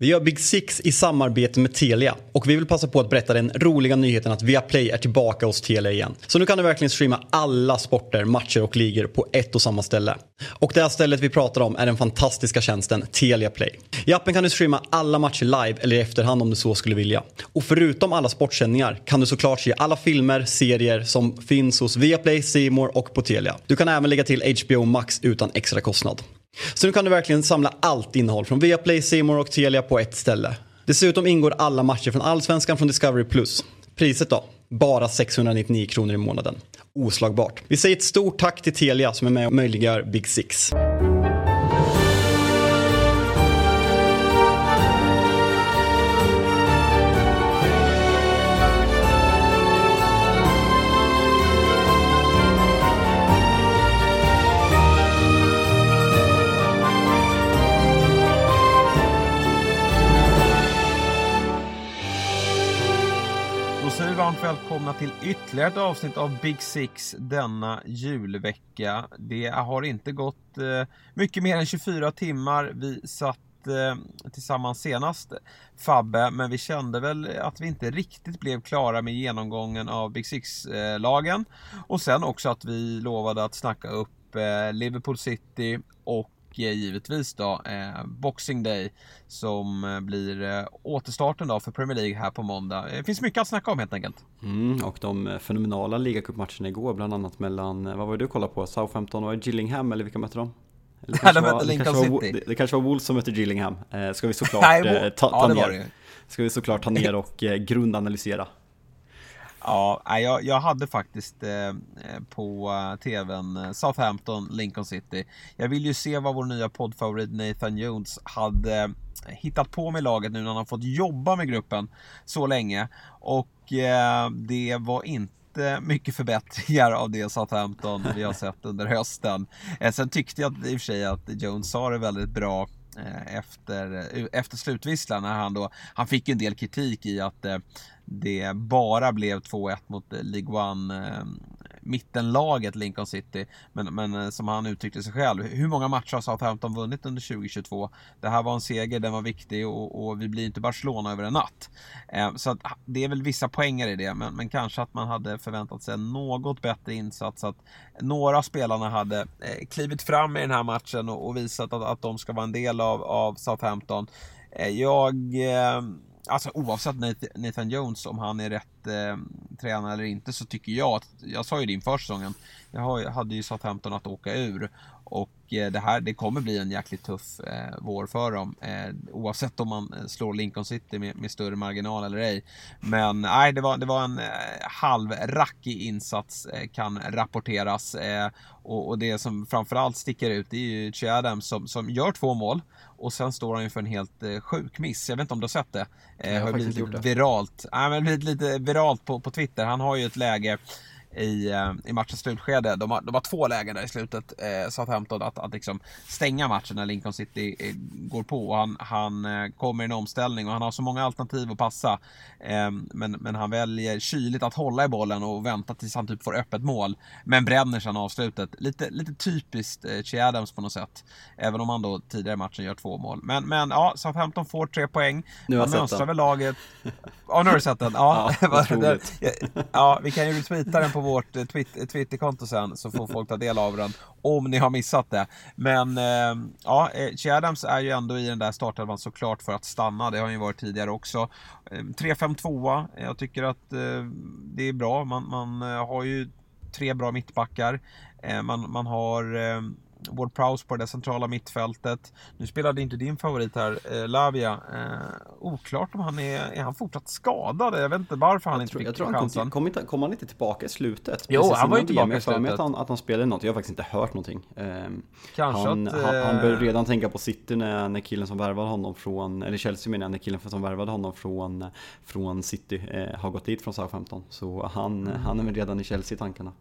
Vi gör Big Six i samarbete med Telia och vi vill passa på att berätta den roliga nyheten att Viaplay är tillbaka hos Telia igen. Så nu kan du verkligen streama alla sporter, matcher och ligor på ett och samma ställe. Och det här stället vi pratar om är den fantastiska tjänsten Telia Play. I appen kan du streama alla matcher live eller i efterhand om du så skulle vilja. Och förutom alla sportsändningar kan du såklart se alla filmer, serier som finns hos Viaplay, C More och på Telia. Du kan även lägga till HBO Max utan extra kostnad. Så nu kan du verkligen samla allt innehåll från Viaplay, C More och Telia på ett ställe. Dessutom ingår alla matcher från Allsvenskan från Discovery+. Priset då? Bara 699 kronor i månaden. Oslagbart. Vi säger ett stort tack till Telia som är med och möjliggör Big Six. Välkomna till ytterligare ett avsnitt av Big Six denna julvecka. Det har inte gått eh, mycket mer än 24 timmar. Vi satt eh, tillsammans senast Fabbe, men vi kände väl att vi inte riktigt blev klara med genomgången av Big Six-lagen. Eh, och sen också att vi lovade att snacka upp Liverpool City och eh, givetvis då eh, Boxing Day som eh, blir eh, återstarten då för Premier League här på måndag. Det finns mycket att snacka om helt enkelt. Mm, och de fenomenala ligacupmatcherna igår, bland annat mellan, vad var det du kollade på? Southampton och Gillingham, eller vilka mötte de? Eller Ja, de kanske mötte det kanske var-. Det, det kanske var Wolves som mötte Gillingham. Eh, ska vi såklart eh, ta, ja, det var ner. det ju. Ska vi såklart ta ner och eh, grundanalysera. Ja, jag, jag hade faktiskt eh, eh på eh, tvn eh, Southampton, Lincoln City. Jag vill ju se vad vår nya poddfavorit Nathan Jones hade hittat på med laget nu när han har fått jobba med gruppen så länge. Och eh, det var inte mycket förbättringar av det Southampton vi har sett under hösten. Sen tyckte jag i och för sig att Jones sa det väldigt bra Eh, efter, eh, efter slutvisslan när han då, han fick ju en del kritik i att eh, det bara blev 2-1 mot League One mittenlaget Lincoln City. Men, men eh, som han uttryckte sig själv, hur många matcher har Southampton vunnit under 2022? Det här var en seger, den var viktig och, och vi blir inte Barcelona över en natt. Eh, så att, det är väl vissa poänger i det, men, men kanske att man hade förväntat sig en något bättre insats. Att några spelarna hade eh, klivit fram i den här matchen och, och visat att, att de ska vara en del av, av Southampton. Eh, jag eh, Alltså oavsett Nathan Jones om han är rätt eh, tränare eller inte så tycker jag att, jag sa ju det inför säsongen, jag ju- hade ju Southampton att åka ur och eh, det här, det kommer bli en jäkligt tuff eh, vår för dem eh, oavsett om man eh, slår Lincoln City med, med större marginal eller ej. Men nej, det var, det var en eh, halvrackig insats eh, kan rapporteras eh, och, och det som framförallt sticker ut det är ju Che Adams som, som gör två mål och sen står han ju för en helt sjuk miss. Jag vet inte om du har sett det? Eh, Jag har har blivit lite viralt. Nej, men blivit lite viralt på, på Twitter. Han har ju ett läge i, eh, i matchens slutskede. De har, de har två lägen där i slutet, eh, Southampton, att, att liksom stänga matchen när Lincoln City eh, går på. Och han, han eh, kommer i en omställning och han har så många alternativ att passa. Eh, men, men han väljer kyligt att hålla i bollen och vänta tills han typ får öppet mål. Men bränner sedan avslutet. Lite, lite typiskt eh, Che Adams på något sätt. Även om han då tidigare i matchen gör två mål. Men, men ja, Southampton får tre poäng. Nu har jag sett mönstrar den. väl laget. Ja, nu har du sett den. Ja, Ja, ja, vi kan ju retweeta den på vårt eh, twit- eh, Twitterkonto sen så får folk ta del av den om ni har missat det. Men eh, ja, eh, Che Adams är ju ändå i den där startelvan såklart för att stanna. Det har han ju varit tidigare också. Eh, 3-5-2. Jag tycker att eh, det är bra. Man, man har ju tre bra mittbackar. Man, man har Ward Prowse på det centrala mittfältet. Nu spelade inte din favorit här, eh, Lavia. Eh, oklart om han är, är han fortsatt skadad? Jag vet inte varför han Jag inte tror, fick jag tror han kom, chansen. till, kom, inte, kom han inte tillbaka i slutet? Jo, Precis han var ju tillbaka i Jag har slutet. att han, att han spelade något, jag har faktiskt inte hört någonting. Ehm, Kanske han, att, han, han eh, började redan tänka på City när, när killen som värvade honom från, eller Chelsea menar jag, när killen som värvade honom från, från City eh, har gått dit från Southampton. Så han, Mm. han är väl redan i Chelsea i tankarna.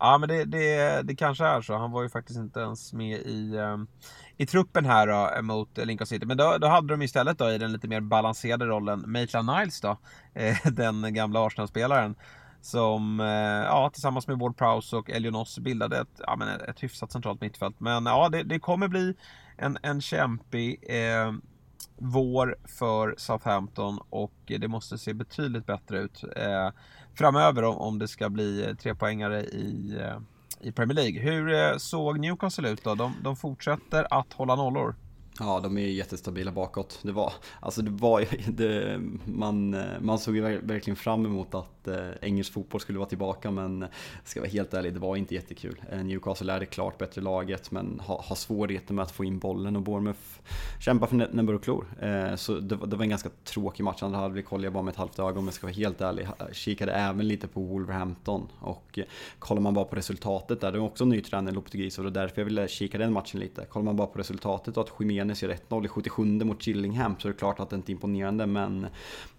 Ja, men det, det, det kanske är så. Han var ju faktiskt inte ens med i, ehm, i truppen här då, mot Lincoln City. Men då, då hade de istället då i den lite mer balanserade rollen Maitland Niles då. Eh, den gamla Arsenal-spelaren. Som, eh, ja, tillsammans med Ward Prowse och Elionos bildade ett, ja, men ett hyfsat centralt mittfält. Men ja, det, det kommer bli en, en kämpig eh, vår för Southampton och det måste se betydligt bättre ut eh, framöver om, om det ska bli eh, trepoängare i, eh, i Premier League. Hur eh, såg Newcastle ut då? De, de fortsätter att hålla nollor. Ja, de är jättestabila bakåt. Det var, alltså det var, det, man, man såg ju verkligen fram emot att eh, engelsk fotboll skulle vara tillbaka, men ska vara helt ärlig, det var inte jättekul. Eh, Newcastle är det klart bättre laget, men har, ha svårigheter med att få in bollen och Bournemouth kämpar för näbbar och klor. Eh, så det, det, var en ganska tråkig match. Andra halvlek kollade jag bara med ett halvt öga om jag ska vara helt ärlig. Kikade även lite på Wolverhampton och kollar man bara på resultatet där, det är också en ny tränare, Lopetegui, så det var därför jag ville kika den matchen lite. Kollar man bara på resultatet och att Jiménez gör 1-0 i 77 mot Chillingham så är det klart att det inte är imponerande men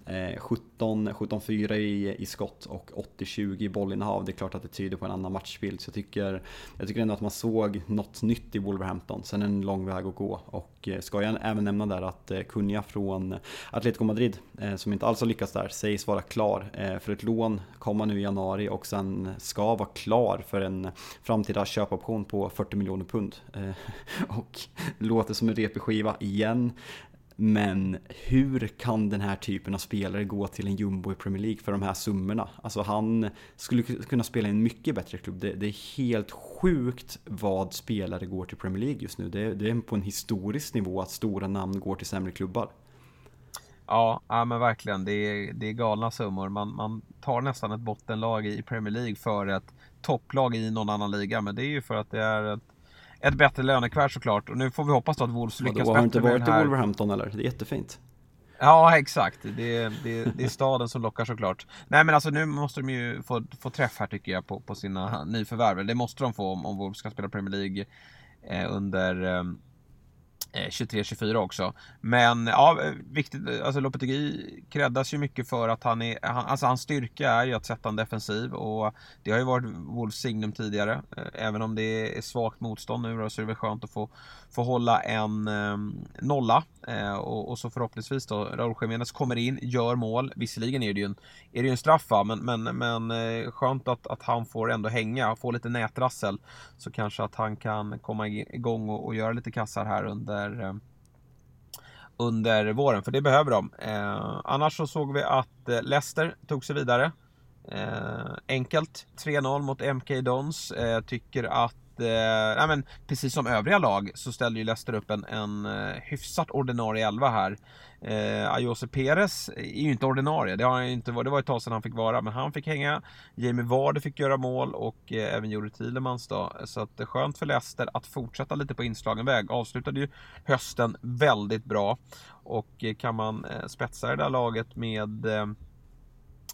Eh, 17-4 i, i skott och 80-20 i bollinnehav. Det är klart att det tyder på en annan matchbild. Så jag tycker, jag tycker ändå att man såg något nytt i Wolverhampton. Sen en lång väg att gå. Och eh, ska jag även nämna där att eh, Kunja från Atletico Madrid, som inte alls har lyckats där, sägs vara klar för ett lån, kommer nu i januari och sen ska vara klar för en framtida köpoption på 40 miljoner pund. Och låter som en repig skiva igen. Men hur kan den här typen av spelare gå till en jumbo i Premier League för de här summorna? Alltså han skulle kunna spela i en mycket bättre klubb. Det, det är helt sjukt vad spelare går till Premier League just nu. Det, det, är på en historisk nivå att stora namn går till sämre klubbar. Ja, ja men verkligen. Det är, det är galna summor. Man, man tar nästan ett bottenlag i Premier League för ett topplag i någon annan liga. Men det är ju för att det är ett ett bättre lönekvärd såklart. Och nu får vi hoppas då att Wolves lyckas bättre med Har du inte varit i Wolverhampton eller? Det är jättefint. Ja, exakt. Det, det, det är staden som lockar såklart. Nej, men alltså nu måste de ju få, få träff här tycker jag på, på sina nyförvärv. Det måste de få om, om Wolves ska spela Premier League eh, under eh, Eh, 23-24 också. Men ja, eh, viktigt, eh, alltså Lopetegui kräddas ju mycket för att han är, han, alltså hans styrka är ju att sätta en defensiv och det har ju varit Wolves signum tidigare. Även om det är svagt motstånd nu då, så är det väl skönt att få, Får hålla en eh, nolla eh, och, och, så förhoppningsvis då Raúl Jiménez kommer in, gör mål. Visserligen är det ju en, är det ju en straff men, men, men eh, skönt att, att han får ändå hänga, få lite nätrassel så kanske att han kan komma igång och, och göra lite kassar här under under, eh, under våren, för det behöver de. Eh, annars så såg vi att eh, Leicester tog sig vidare. Eh, enkelt 3-0 mot MK Dons. Eh, tycker att eh, men, precis som övriga lag så ställde ju Leicester upp en, en eh, hyfsat ordinarie elva här. Eh, Ayose Perez är ju inte ordinarie, det, har han inte, det var ett tag sedan han fick vara, men han fick hänga. Jamie Vardy fick göra mål och eh, även Juri Thielemans då. Så att det är skönt för Leicester att fortsätta lite på inslagen väg. Avslutade ju hösten väldigt bra. Och eh, kan man eh, spetsa det där laget med eh,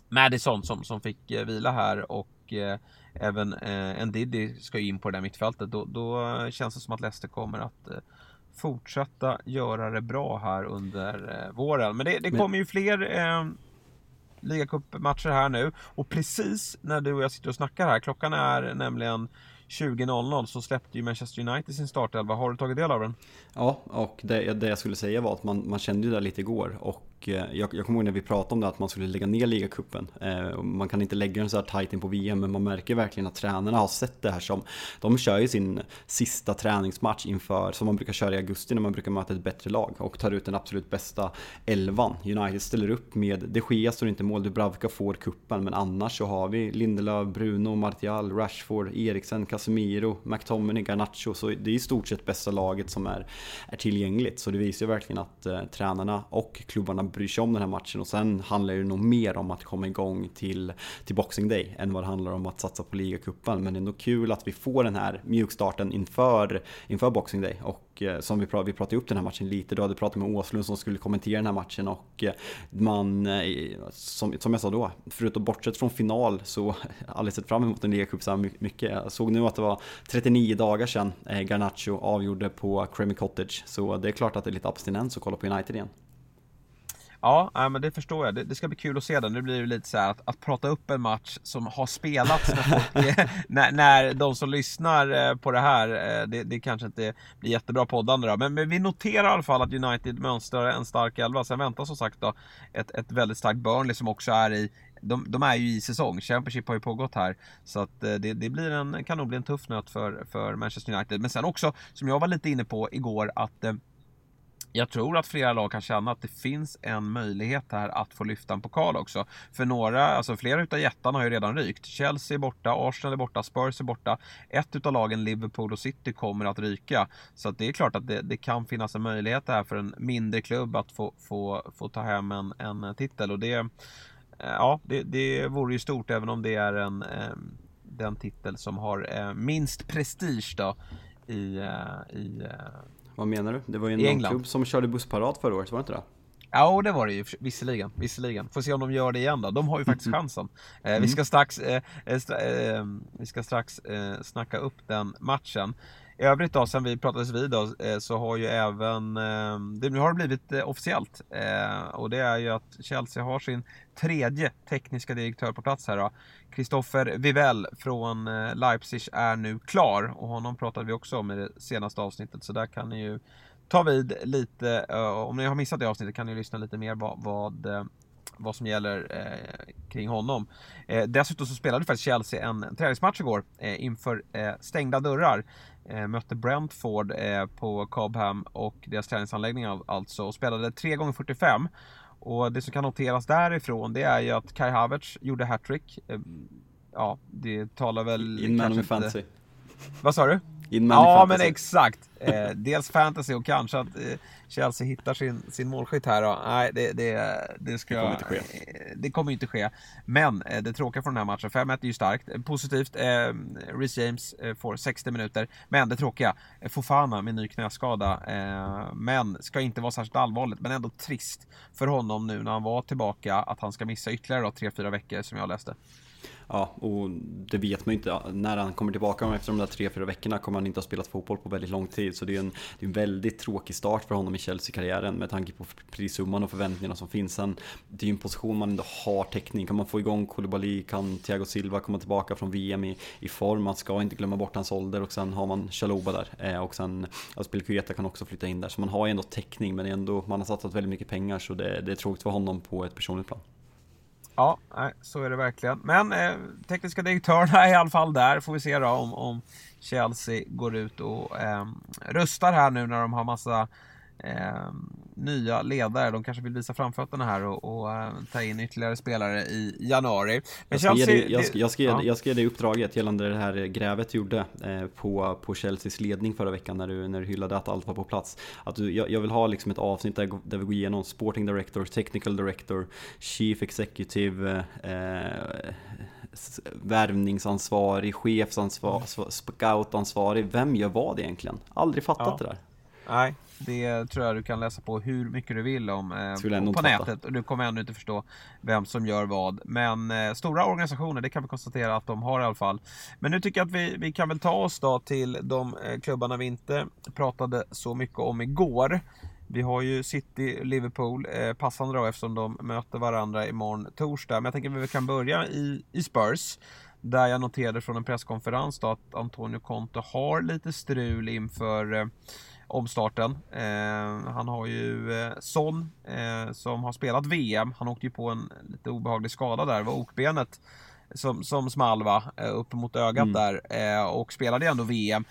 Madison som, som fick eh, vila här och eh, även eh, Ndidi ska in på det där mittfältet. Då, då känns det som att Leicester kommer att eh, fortsätta göra det bra här under eh, våren. Men det, det kommer ju fler eh, ligacupmatcher här nu och precis när du och jag sitter och snackar här, klockan är nämligen 20.00 så släppte ju Manchester United sin startelva. Har du tagit del av den? Ja, och det, det jag skulle säga var att man, man kände ju det lite igår och Eh, jag, jag kommer ihåg när vi pratade om det att man skulle lägga ner ligacupen. Eh, man kan inte lägga den så här tight in på VM men man märker verkligen att tränarna har sett det här som De kör ju sin sista träningsmatch inför, som man brukar köra i augusti när man brukar möta ett bättre lag och tar ut den absolut bästa elvan. United ställer upp med, de Gea står inte mål, Dubravka får kuppen men annars så har vi Lindelöf, Bruno, Martial, Rashford, Eriksen, Casemiro, McTominay, Garnacho så det är i stort sett bästa laget som är, är tillgängligt så det visar ju verkligen att eh, tränarna och klubbarna bryr sig om den här matchen och sen handlar det nog mer om att komma igång till, till Boxing Day än vad det handlar om att satsa på ligacupen. Men det är ändå kul att vi får den här mjukstarten inför, inför Boxing Day och eh, som vi, pratade, vi pratade upp den här matchen lite, du hade pratat med Åslund som skulle kommentera den här matchen och eh, man, eh, som, som jag sa då, förutom bortsett från final så aldrig sett fram emot en ligacup så här mycket. Jag såg nu att det var 39 dagar sedan Garnacho avgjorde på Cremy Cottage så det är klart att det är lite abstinens att kolla på United igen. Ja, men det förstår jag. Det, det, ska bli kul att se den. Nu blir det lite så här att, att prata upp en match som har spelats när, när, när de som lyssnar eh, på det här, eh, det, det kanske inte blir jättebra poddande då. Men, men, vi noterar i alla fall att United mönstrar en stark elva. Sen väntar som sagt då ett, ett väldigt starkt Burnley som också är i de, de, är ju i säsong, Championship har ju pågått här. Så att eh, det, det blir en, kan nog bli en tuff nöt för, för Manchester United. Men sen också, som jag var lite inne på igår, att jag tror att flera lag kan känna att det finns en möjlighet här att få lyfta en pokal också. För några, alltså flera utav jättarna har ju redan rykt. Chelsea är borta, Arsenal är borta, Spurs är borta. Ett utav lagen, Liverpool och City, kommer att ryka. Så att det är klart att det, det, kan finnas en möjlighet här för en mindre klubb att få, få, få ta hem en, en titel. Och det, eh, ja, det, det vore ju stort även om det är en, eh, den titel som har eh, minst prestige då i, i vad menar du? Det var ju en klubb som körde bussparad förra året, var det inte det? Ja, det var det ju visserligen. visserligen. Får se om de gör det igen då. De har ju faktiskt mm. chansen. Eh, mm. Vi ska strax, eh, eh, eh, vi ska strax eh, snacka upp den matchen. I övrigt då, sen vi pratades vid då, eh, så har ju även, ehm, det har blivit eh, officiellt. Eh, och det är ju att Chelsea har sin tredje tekniska direktör på plats här då. Kristoffer Vivell från Leipzig är nu klar och honom pratade vi också om i det senaste avsnittet så där kan ni ju ta vid lite. Om ni har missat det avsnittet kan ni lyssna lite mer vad, vad vad som gäller eh, kring honom. Eh, dessutom så spelade faktiskt Chelsea en träningsmatch igår eh, inför eh, stängda dörrar. Eh, mötte Brentford eh, på Cobham och deras träningsanläggning alltså och spelade 3 gånger 45 och det som kan noteras därifrån det är ju att Kai Havertz gjorde hattrick. Ja, det talar väl... In man fantasy. Vad sa du? In ja, men exakt. Eh, dels fantasy och kanske att eh, Chelsea hittar sin, sin målskytt här. Då. Nej, det, det, det, ska, det kommer inte ske. Eh, det kommer inte ske. Men eh, det tråkiga från den här matchen, 5-1 är ju starkt. Eh, positivt, eh, Rhys James eh, får 60 minuter. Men det tråkiga, Fofana med ny knäskada. men ska inte vara särskilt allvarligt, men ändå trist för honom nu när han var tillbaka att han ska missa ytterligare 3-4 veckor som jag läste. Ja, och det vet man ju inte. När han kommer tillbaka efter de där tre, fyra veckorna kommer han inte ha spelat fotboll på väldigt lång tid. Så det är en, det är en väldigt tråkig start för honom i Chelsea-karriären med tanke på prissumman och förväntningarna som finns. Sen, det är ju en position man ändå har täckning. Kan man få igång Koulibaly, kan Thiago Silva komma tillbaka från VM i, i form. Man ska inte glömma bort hans ålder och sen har man Chaloba där. Eh, och sen Aspilicueta kan också flytta in där. Så man har ju ändå täckning men ändå, man har satsat väldigt mycket pengar så det, det är tråkigt för honom på ett personligt plan. Ja, nej, så är det verkligen. Men eh, tekniska direktörerna är i alla fall där. Får vi se då om, om Chelsea går ut och eh, röstar här nu när de har massa eh, nya ledare. De kanske vill visa framfötterna här och, och uh, ta in ytterligare spelare i januari. Men jag, ska Chelsea, dig, jag, ska, jag, ska, ja. jag ska ge dig uppdraget gällande det här grävet du gjorde eh, på, på Chelseas ledning förra veckan när du, när du hyllade att allt var på plats. Att du, jag, jag vill ha liksom ett avsnitt där, där vi går igenom Sporting Director, Technical Director, Chief Executive eh, värvningsansvarig, chefsansvarig, scoutansvarig. Vem gör vad egentligen? Aldrig fattat ja. det där. Nej, det tror jag du kan läsa på hur mycket du vill om eh, på, nätet och du kommer ändå inte förstå vem som gör vad. Men eh, stora organisationer, det kan vi konstatera att de har i alla fall. Men nu tycker jag att vi, vi kan väl ta oss då till de eh, klubbarna vi inte pratade så mycket om igår. Vi har ju City, Liverpool, eh, passande då eftersom de möter varandra imorgon torsdag. Men jag tänker att vi kan börja i, i Spurs. Där jag noterade från en presskonferens då att Antonio Conte har lite strul inför omstarten. Eh, han har ju eh, Son eh, som har spelat VM. Han åkte ju på en lite obehaglig skada där. Det var okbenet som, som small va, eh, upp mot ögat mm. där eh, och spelade ändå VM.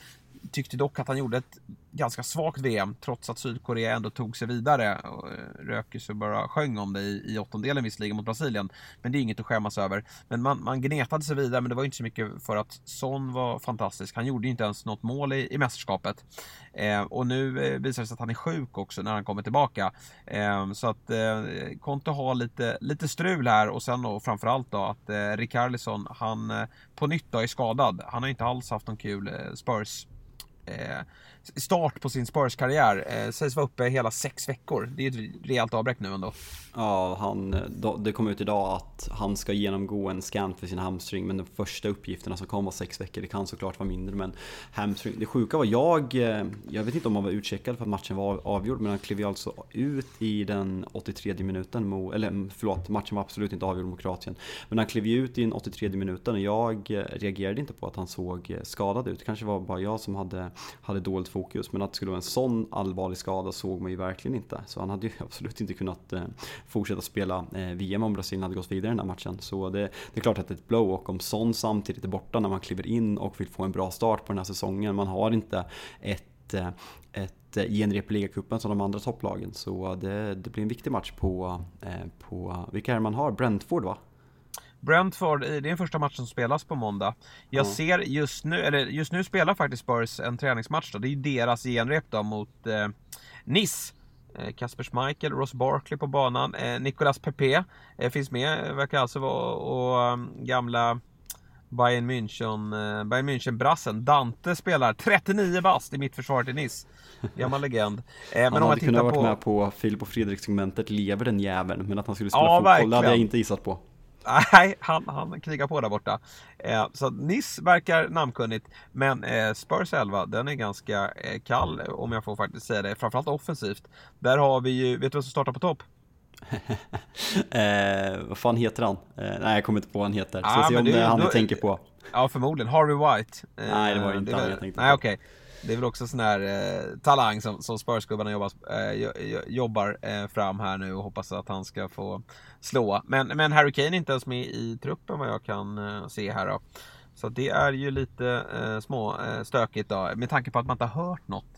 Tyckte dock att han gjorde ett ganska svagt VM trots att Sydkorea ändå tog sig vidare. Eh, Rökes bara sjöng om det i, i åttondelen visserligen mot Brasilien. Men det är inget att skämmas över. Men man, man gnetade sig vidare men det var inte så mycket för att Son var fantastisk. Han gjorde inte ens något mål i, i mästerskapet. Eh, och nu eh, visar det sig att han är sjuk också när han kommer tillbaka. Eh, så att eh, Conte har lite, lite strul här och sen då framförallt då att eh, Rikarlison han eh, på nytt då är skadad. Han har inte alls haft någon kul eh, Spurs Eh, start på sin Spurs-karriär. Eh, sägs vara uppe hela sex veckor. Det är ett rejält avbräck nu ändå. Ja, han, det kom ut idag att han ska genomgå en scan för sin hamstring men de första uppgifterna som kom var sex veckor. Det kan såklart vara mindre men hamstring. Det sjuka var jag, eh, jag vet inte om han var utcheckad för att matchen var avgjord men han klev ju alltså ut i den 83 minuten, mo, eller mm, förlåt, matchen var absolut inte avgjord mot Kroatien. Men han klev ju ut i den 83 minuten och jag reagerade inte på att han såg skadad ut. Det kanske var bara jag som hade, hade dåligt fokus. Men att det skulle vara en sån allvarlig skada såg man ju verkligen inte. Så han hade ju absolut inte kunnat eh, fortsätta spela eh, VM om Brasilien hade gått vidare i den här matchen. Så det, det är klart att det är ett blow och om Son samtidigt är borta när man kliver in och vill få en bra start på den här säsongen. Man har inte ett eh, ett, genrep i ligacupen som de andra topplagen. Så det, det, blir en viktig match på, på vilka är det man har? Brentford va? Brentford, det är den första matchen som spelas på måndag. Jag mm. ser just nu, eller just nu spelar faktiskt Spurs en träningsmatch då. Det är ju deras genrep då mot eh, Nice. Eh, Kasper Schmeichel, Ross Barkley på banan. Eh, Nicolas Pepe eh, finns med, verkar alltså vara och um, gamla Bayern München, eh, Bayern München-brassen Dante spelar 39 bast i mittförsvaret i Nice. Gammal legend. Eh, men han om hade kunnat på... varit med på Filip och Fredrik-segmentet Lever den jäveln. Men att han skulle spela ja, fotboll, verkligen. det hade jag inte gissat på. Nej, han, han krigar på där borta. Eh, så Nice verkar namnkunnigt. Men eh, Spurs 11, den är ganska eh, kall om jag får faktiskt säga det. Framförallt offensivt. Där har vi ju, vet du vem som startar på topp? eh, vad fan heter han? Eh, nej, jag kommer inte på vad han heter. Så ah, se om det är han du tänker på. Ja, förmodligen. Harvey White. Eh, nej, det var inte han jag tänkte på. Nej, okej. Okay. Det är väl också sån här eh, talang som, som Spurs-gubbarna jobbar, eh, jobbar eh, fram här nu och hoppas att han ska få slå. Men, men Harry Kane är inte ens med i truppen vad jag kan eh, se här då. Så det är ju lite eh, små eh, stökigt då med tanke på att man inte har hört något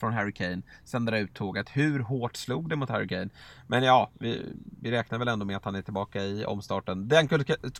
från Harry Kane sen det där uttåget. Hur hårt slog det mot Harry Kane? Men ja, vi, vi räknar väl ändå med att han är tillbaka i omstarten. Den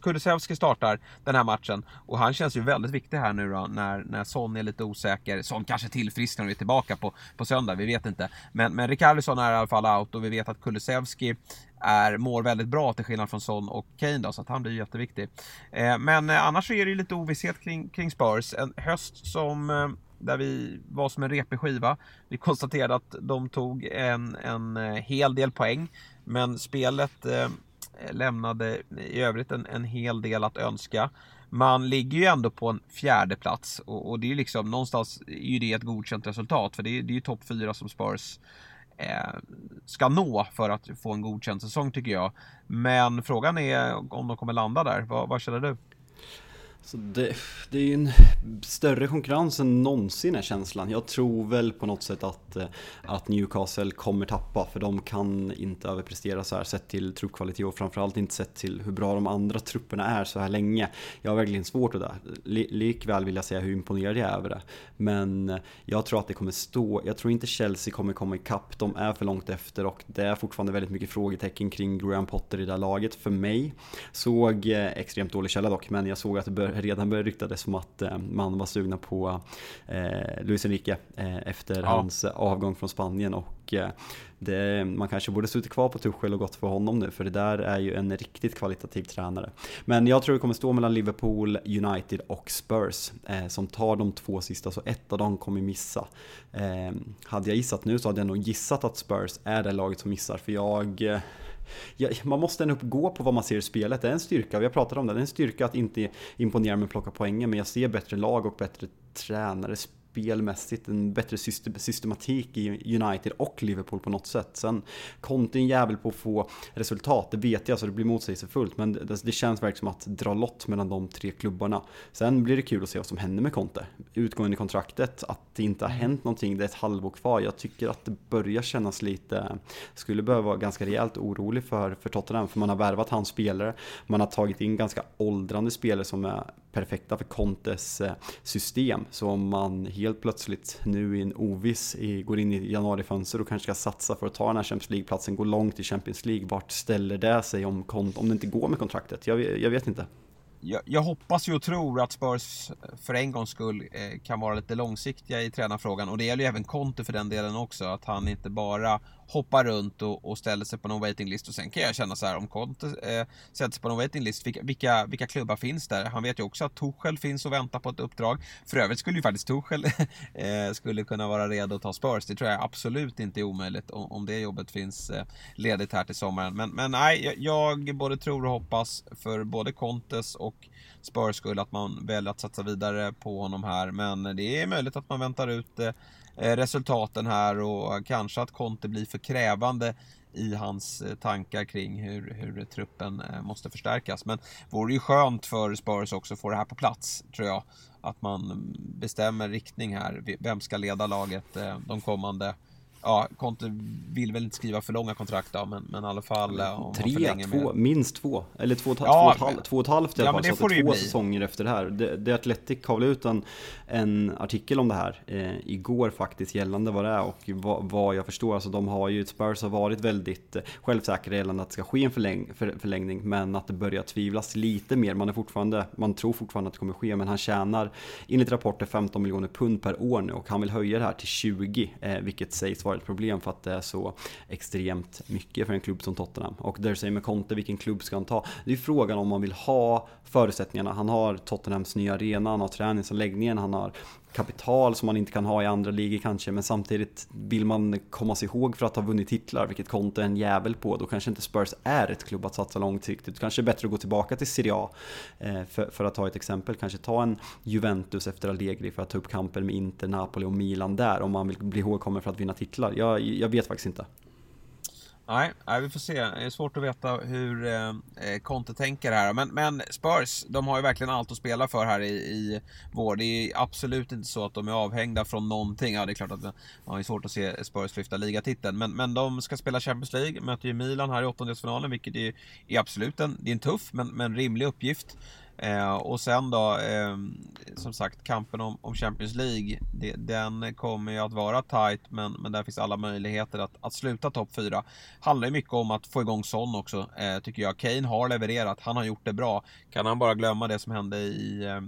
Kulusevski startar den här matchen och han känns ju väldigt viktig här nu då när, när Son är lite osäker. Son kanske tillfrisknar och är tillbaka på, på söndag, vi vet inte. Men, men Rikardisson är i alla fall out och vi vet att Kulusevski är, mår väldigt bra till skillnad från Son och Kane då, så att han blir jätteviktig. Eh, men eh, annars så är det ju lite ovisshet kring, kring Spurs. En höst som eh, där vi var som en repig skiva. Vi konstaterade att de tog en, en eh, hel del poäng, men spelet eh, lämnade i övrigt en, en hel del att önska. Man ligger ju ändå på en fjärde plats och, och det är ju liksom någonstans är ju det ett godkänt resultat för det är, det är ju topp fyra som Spurs eh, ska nå för att få en godkänd säsong tycker jag. Men frågan är om de kommer landa där. Vad, vad känner du? Så det, det är ju en större konkurrens än någonsin är känslan. Jag tror väl på något sätt att, eh, att Newcastle kommer tappa för de kan inte överprestera så här sett till truppkvalitet och framförallt inte sett till hur bra de andra trupperna är så här länge. Jag har verkligen svårt att det. Likväl vill jag säga hur imponerad jag är över det. Men eh, jag tror att det kommer stå, jag tror inte Chelsea kommer komma ikapp, de är för långt efter och det är fortfarande väldigt mycket frågetecken kring Graham Potter i det här laget för mig. Såg eh, extremt dålig källa dock, men jag såg att det bör redan började ryktades som att eh, man var sugna på eh, Luis Enrique eh, efter ja. hans avgång från Spanien och det, man kanske borde suttit kvar på Tuchel och gått för honom nu för det där är ju en riktigt kvalitativ tränare. Men jag tror det kommer stå mellan Liverpool, United och Spurs eh, som tar de två sista så ett av dem kommer missa. Eh, hade jag gissat nu så hade jag nog gissat att Spurs är det laget som missar för jag ja, man måste ändå gå på vad man ser i spelet. Det är en styrka, vi har pratat om det, det är en styrka att inte imponera med att plocka poängen, men jag ser bättre lag och bättre tränare spelmässigt en bättre systematik i United och Liverpool på något sätt. Sen Conte är en jävel på att få resultat, det vet jag så det blir motsägelsefullt. Men det, det känns verkligen som att dra lott mellan de tre klubbarna. Sen blir det kul att se vad som händer med Conte. Utgående i kontraktet, att det inte har hänt någonting, det är ett halvår kvar. Jag tycker att det börjar kännas lite, skulle behöva vara ganska rejält orolig för, för Tottenham. För man har värvat hans spelare, man har tagit in ganska åldrande spelare som är perfekta för Contes eh, system. Så om man helt Helt plötsligt nu i en oviss går in i januarifönster och kanske ska satsa för att ta den här Champions League-platsen, gå långt i Champions League, vart ställer det sig om, om det inte går med kontraktet? Jag, jag vet inte jag, jag, hoppas ju och tror att Spurs för en gångs skull eh, kan vara lite långsiktiga i tränarfrågan och det gäller ju även Conte för den delen också. Att han inte bara hoppar runt och, och ställer sig på någon waitinglist och sen kan jag känna så här om Conte eh, sätter sig på någon waitinglist, vilka, vilka, vilka klubbar finns där? Han vet ju också att Tuchel finns och väntar på ett uppdrag. För övrigt skulle ju faktiskt Tuchel eh, skulle kunna vara redo att ta Spurs. Det tror jag absolut inte är omöjligt om, om det jobbet finns eh, ledigt här till sommaren. Men, men nej, jag, jag både tror och hoppas för både Contes och Spurs skull att man väljer att satsa vidare på honom här. Men det är möjligt att man väntar ut eh, Eh, resultaten här och kanske att Conte blir för krävande i hans eh, tankar kring hur, hur truppen eh, måste förstärkas. Men vore ju skönt för Spurs också att få det här på plats, tror jag. Att man mm, bestämmer riktning här. Vem ska leda laget de kommande ja, Conte vill väl inte skriva för långa kontrakt då, men, men i alla fall om Tre, två, med... minst två. Eller två, ja, två, och, halv, två och ett halvt i alla fall. Ja, så det, två bli. säsonger efter det här. Det, det Atletic kavlade ut en, en artikel om det här eh, igår faktiskt gällande vad det är och vad, vad jag förstår. Alltså de har ju, Spurs har varit väldigt eh, självsäkra gällande att det ska ske en förläng, för, förlängning men att det börjar tvivlas lite mer. Man, är fortfarande, man tror fortfarande att det kommer ske men han tjänar enligt rapporter 15 miljoner pund per år nu och han vill höja det här till 20 eh, vilket sägs vara ett problem för att det är så extremt mycket för en klubb som Tottenham. Och där säger med Conte, vilken klubb ska han ta? Det är frågan om man vill ha förutsättningarna. Han har Tottenhams nya arena, han har träningsanläggningen, han har kapital som man inte kan ha i andra ligor kanske men samtidigt vill man komma sig ihåg för att ha vunnit titlar vilket Conte är en jävel på då kanske inte Spurs är ett klubb att satsa långsiktigt. Kanske är bättre att gå tillbaka till Serie A eh, för, för, att ta ett exempel. Kanske ta en Juventus efter Allegri för att ta upp kampen med Inter, Napoli och Milan där om man vill bli ihågkommen för att vinna titlar. Jag, jag vet faktiskt inte. Nej, nej, vi får se. Det är svårt att veta hur eh, eh, Conte tänker här. Men, men Spurs, de har ju verkligen allt att spela för här i, i vår. Det är absolut inte så att de är avhängda från någonting. Ja, det är klart att man har svårt att se Spurs lyfta ligatiteln. Men, men de ska spela Champions League, möter ju Milan här i åttondelsfinalen, vilket är, är absolut en, det är en tuff men, men rimlig uppgift. Eh, och sen då, eh, som sagt, kampen om, om Champions League, det, den kommer ju att vara tight, men, men där finns alla möjligheter att, att sluta topp 4. Handlar ju mycket om att få igång Son också, eh, tycker jag. Kane har levererat, han har gjort det bra. Kan han bara glömma det som hände i eh,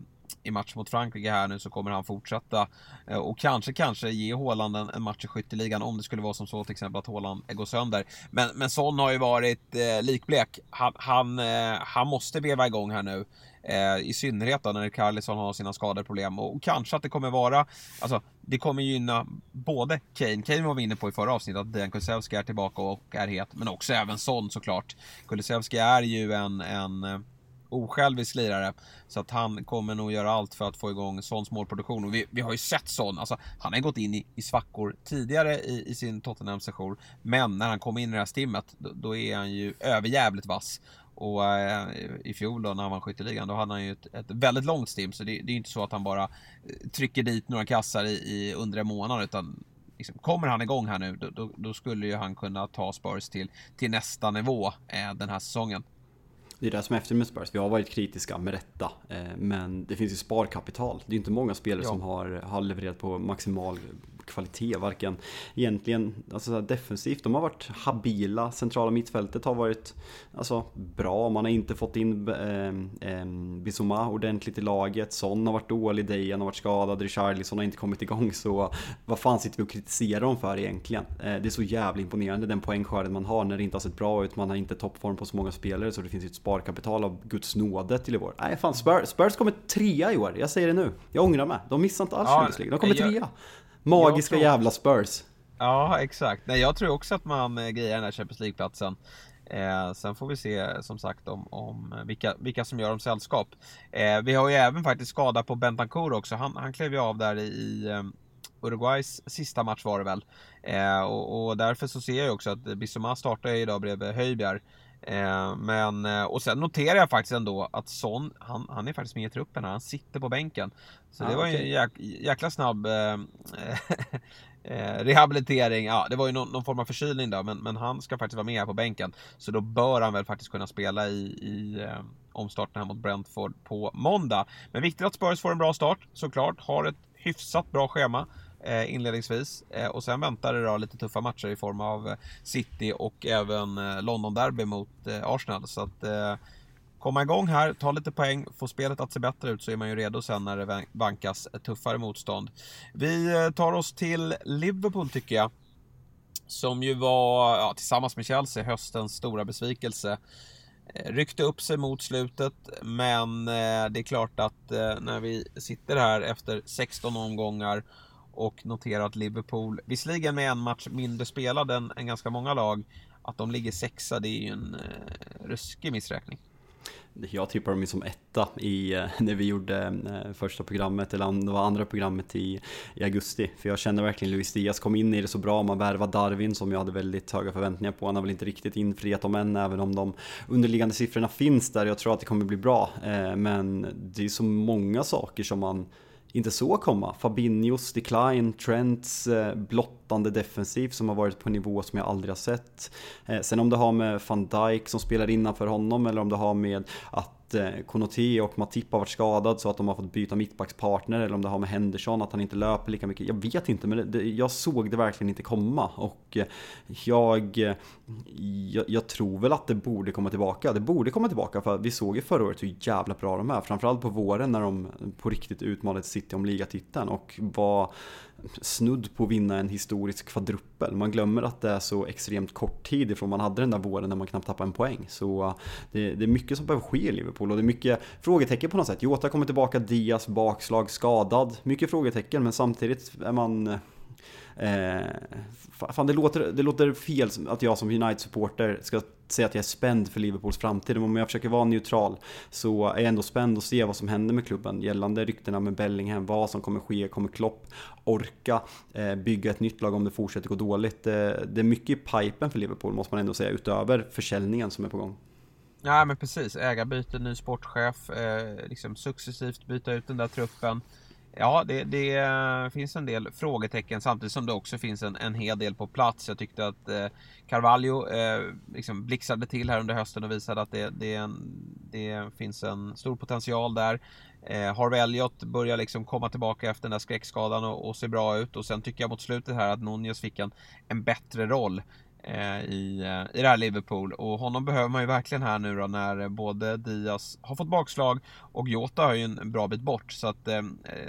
i match mot Frankrike här nu så kommer han fortsätta eh, och kanske, kanske ge Håland en, en match i skytteligan om det skulle vara som så till exempel att Håland eh, går sönder. Men, men Son har ju varit eh, likblek. Han, han, eh, han måste veva igång här nu. Eh, I synnerhet då när Carlison har sina skadeproblem och, och kanske att det kommer vara, alltså det kommer gynna både Kane, Kane var vi inne på i förra avsnittet att Dejan Kulusevski är tillbaka och är het, men också även Son såklart. Kulusevski är ju en, en eh, osjälvisk lirare. Så att han kommer nog göra allt för att få igång Sons målproduktion. Och vi, vi har ju sett Son, alltså han har gått in i, i svackor tidigare i, i sin Tottenham-session. Men när han kommer in i det här stimmet, då, då är han ju överjävligt vass. Och äh, i fjol då när han vann skytteligan, då hade han ju ett, ett väldigt långt stim. Så det, det är inte så att han bara eh, trycker dit några kassar i, i under en månad. Utan liksom, kommer han igång här nu, då, då, då, skulle ju han kunna ta Spurs till, till nästa nivå eh, den här säsongen. Det är det som är efter med Spurs. Vi har varit kritiska med rätta. Eh, men det finns ju sparkapital. Det är inte många spelare ja. som har, har levererat på maximal kvalitet, varken egentligen alltså defensivt. De har varit habila, centrala mittfältet har varit alltså, bra. Man har inte fått in eh, eh, Bissouma ordentligt i laget. Son har varit dålig, Dejan har varit skadad, Richarlison har inte kommit igång. Så vad fan sitter vi och kritiserar dem för egentligen? Eh, det är så jävla imponerande den poängskörden man har när det inte har sett bra ut. Man har inte toppform på så många spelare så det finns ju ett sparkapital av guds nåde till i vår. Nej fan, Spurs, Spurs kommer trea i år. Jag säger det nu. Jag ångrar mig. De missar inte alls Champions League. De kommer trea. Magiska tror... jävla Spurs. Ja, exakt. Nej, jag tror också att man eh, grejar den här Champions League-platsen. Eh, sen får vi se som sagt om, om vilka, vilka som gör dem sällskap. Eh, vi har ju även faktiskt skada på Bentancourt också. Han, han klev ju av där i, i um, Uruguays sista match var det väl. Eh, och, och, därför så ser jag också att Bissouma startar idag bredvid Höjbjerg. Eh, men, eh, och sen noterar jag faktiskt ändå att Son, han, han är faktiskt med i truppen här, han sitter på bänken. Så ah, det var okay. en jäk, jäkla snabb eh, eh, rehabilitering, ja det var ju någon, någon, form av förkylning då, men, men han ska faktiskt vara med här på bänken. Så då bör han väl faktiskt kunna spela i, i eh, omstarten här mot Brentford på måndag. Men viktigt att Spurs får en bra start, såklart. Har ett hyfsat bra schema. Eh, inledningsvis. Eh, och sen väntar det då lite tuffa matcher i form av eh, City och även eh, London-derby mot eh, Arsenal. Så att komma igång här, ta lite poäng, få spelet att se bättre ut så är man ju redo sen när det vankas tuffare motstånd. Vi tar oss till Liverpool tycker jag. Som ju var, ja, tillsammans med Chelsea, höstens stora besvikelse. Ryckte upp sig mot slutet, men det är klart att när vi sitter här efter 16 omgångar och notera att Liverpool, visserligen med en match mindre spelad än, än ganska många lag, att de ligger sexa, det är ju en eh, ruskig missräkning. Jag tippar dem ju som etta i, eh, när vi gjorde eh, första programmet, eller om det var andra programmet i, i augusti. För jag kände verkligen Luis Diaz kom in i det så bra, man värvade Darwin som jag hade väldigt höga förväntningar på. Han har väl inte riktigt infriat dem än, även om de underliggande siffrorna finns där. Jag tror att det kommer bli bra. Eh, men det är så många saker som man inte så komma. Fabinhos decline, Trents eh, blottande defensiv som har varit på en nivå som jag aldrig har sett. Eh, sen om det har med van Dijk som spelar innanför honom eller om det har med att att eh, Konoté och Matip har varit skadad så att de har fått byta mittbackspartner eller om det har med Henderson att han inte löper lika mycket. Jag vet inte men det, jag såg det verkligen inte komma och eh, jag, eh, jag, jag, tror väl att det borde komma tillbaka. Det borde komma tillbaka för vi såg ju förra året hur jävla bra de är. Framförallt på våren när de på riktigt utmanade City om ligatiteln och var snudd på att vinna en historisk kvadruppel. Man glömmer att det är så extremt kort tid ifrån man hade den där våren när man knappt tappade en poäng. Så uh, det, det är mycket som behöver ske i Liverpool och det är mycket frågetecken på något sätt. Jota kommer tillbaka, Diaz bakslag, skadad. Mycket frågetecken men samtidigt är man eh, Eh, fan, det låter, det låter fel att jag som United-supporter ska säga att jag är spänd för Liverpools framtid. Men om jag försöker vara neutral så är jag ändå spänd att se vad som händer med klubben gällande ryktena med Bellingham. Vad som kommer ske. Kommer Klopp orka eh, bygga ett nytt lag om det fortsätter gå dåligt? Eh, det är mycket i pipen för Liverpool måste man ändå säga utöver försäljningen som är på gång. Ja men precis, ägarbyte, ny sportchef, eh, liksom successivt byta ut den där truppen. Ja, det, det, eh, finns en del frågetecken samtidigt som det också finns en, en hel del på plats. Jag tyckte att eh, Carvalho eh, liksom blixtrade till här under hösten och visade att det, det, det finns en stor potential där. Eh, Harvey Elliot börjar liksom komma tillbaka efter den där skräckskadan och, och ser bra ut och sen tycker jag mot slutet här att Nunez fick en, en bättre roll. Eh, i, eh, i det här Liverpool. Och honom behöver man ju verkligen här nu då när både Diaz har fått bakslag och Jota har ju en bra bit bort. Så att eh,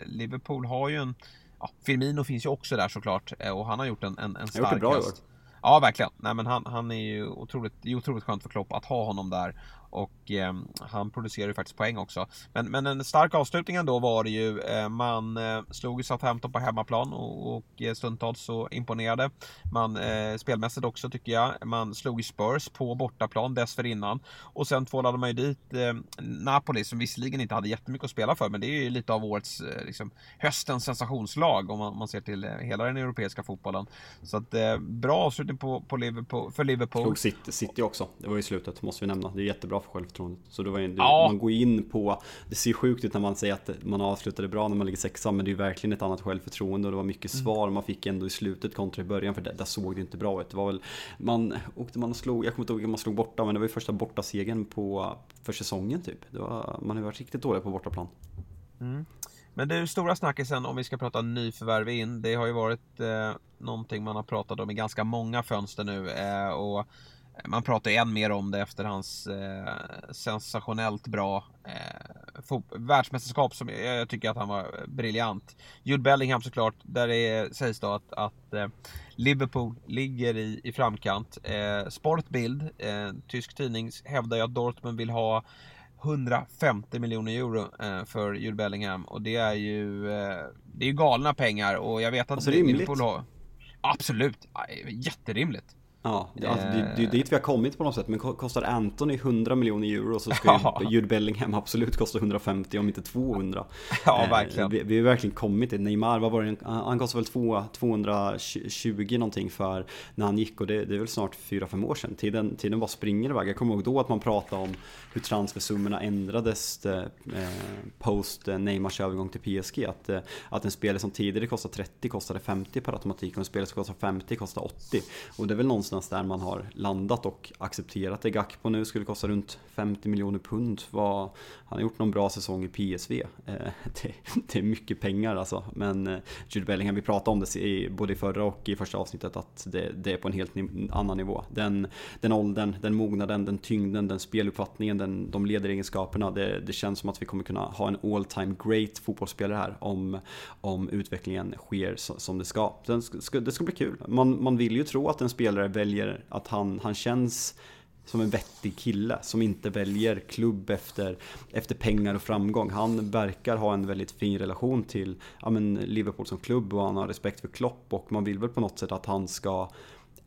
Liverpool har ju en... Ja, Firmino finns ju också där såklart och han har gjort en, en, en stark gjort det bra höst. Ja, verkligen. Nej, men han, han är ju otroligt, det är otroligt skönt för Klopp att ha honom där. Och eh, han producerar ju faktiskt poäng också. Men, men en stark avslutning ändå var det ju. Eh, man eh, slog ju Southampton på hemmaplan och, och eh, stundtals så imponerade. Man eh, spelmässigt också tycker jag. Man slog ju Spurs på bortaplan dessförinnan. Och sen tvålade man ju dit eh, Napoli som visserligen inte hade jättemycket att spela för men det är ju lite av årets, eh, liksom, höstens sensationslag om man, man ser till eh, hela den europeiska fotbollen. Så att eh, bra avslutning på, på Liverpool, för Liverpool. Slog City, City också. Det var ju slutet måste vi nämna. Det är jättebra för självförtroendet. Så det var ju, ja. man går in på, det ser sjukt ut när man säger att man avslutade bra när man ligger sexa, men det är ju verkligen ett annat självförtroende och det var mycket mm. svar man fick ändå i slutet kontra i början, för det, där såg det inte bra ut. Det var väl, man åkte man och slog, jag kommer inte ihåg om man slog borta, men det var ju första bortasegern på, för säsongen typ. Var, man har varit riktigt dålig på bortaplan. Mm. Men du, stora snackisen om vi ska prata nyförvärv in, det har ju varit eh, någonting man har pratat om i ganska många fönster nu eh, och man pratar än mer om det efter hans eh, sensationellt bra eh, världsmästerskap som jag tycker att han var briljant. Jude Bellingham såklart, där det sägs då att, att eh, Liverpool ligger i, i framkant. Eh, Sportbild, eh, tysk tidning, hävdar ju att Dortmund vill ha 150 miljoner euro eh, för Jude Bellingham och det är ju eh, Det är galna pengar och jag vet att alltså, Liverpool har Absolut, jätterimligt. Ja, alltså, det, det är dit vi har kommit på något sätt. Men kostar Anthony 100 miljoner euro så ska ju Jude Bellingham absolut kosta 150 om inte 200. Ja, eh, verkligen. Vi, vi har verkligen kommit till Neymar, vad var det? Han kostade väl 220 någonting för när han gick och det, det är väl snart 4-5 år sedan. Tiden, tiden bara springer iväg. Jag kommer ihåg då att man pratade om hur transfersummorna ändrades eh, post eh, Neymars övergång till PSG. Att, eh, att en spelare som tidigare kostade 30 kostade 50 per automatik och en spelare som kostar 50 kostar 80. Och det är väl någonstans någonstans där man har landat och accepterat det. Gakpo nu skulle kosta runt 50 miljoner pund. Var, han har gjort någon bra säsong i PSV. Eh, det, det, är mycket pengar alltså. Men eh, Jude Bellingham, vi pratade om det i, både i förra och i första avsnittet att det, det är på en helt annan nivå. Den, den åldern, den mognaden, den tyngden, den speluppfattningen, den, de ledaregenskaperna. Det, det känns som att vi kommer kunna ha en all time great fotbollsspelare här om, om utvecklingen sker som det ska. Det ska, det ska bli kul. Man, man vill ju tro att en spelare väljer att han, han känns som en vettig kille som inte väljer klubb efter, efter pengar och framgång. Han verkar ha en väldigt fin relation till ja, men Liverpool som klubb och han har respekt för Klopp och man vill väl på något sätt att han ska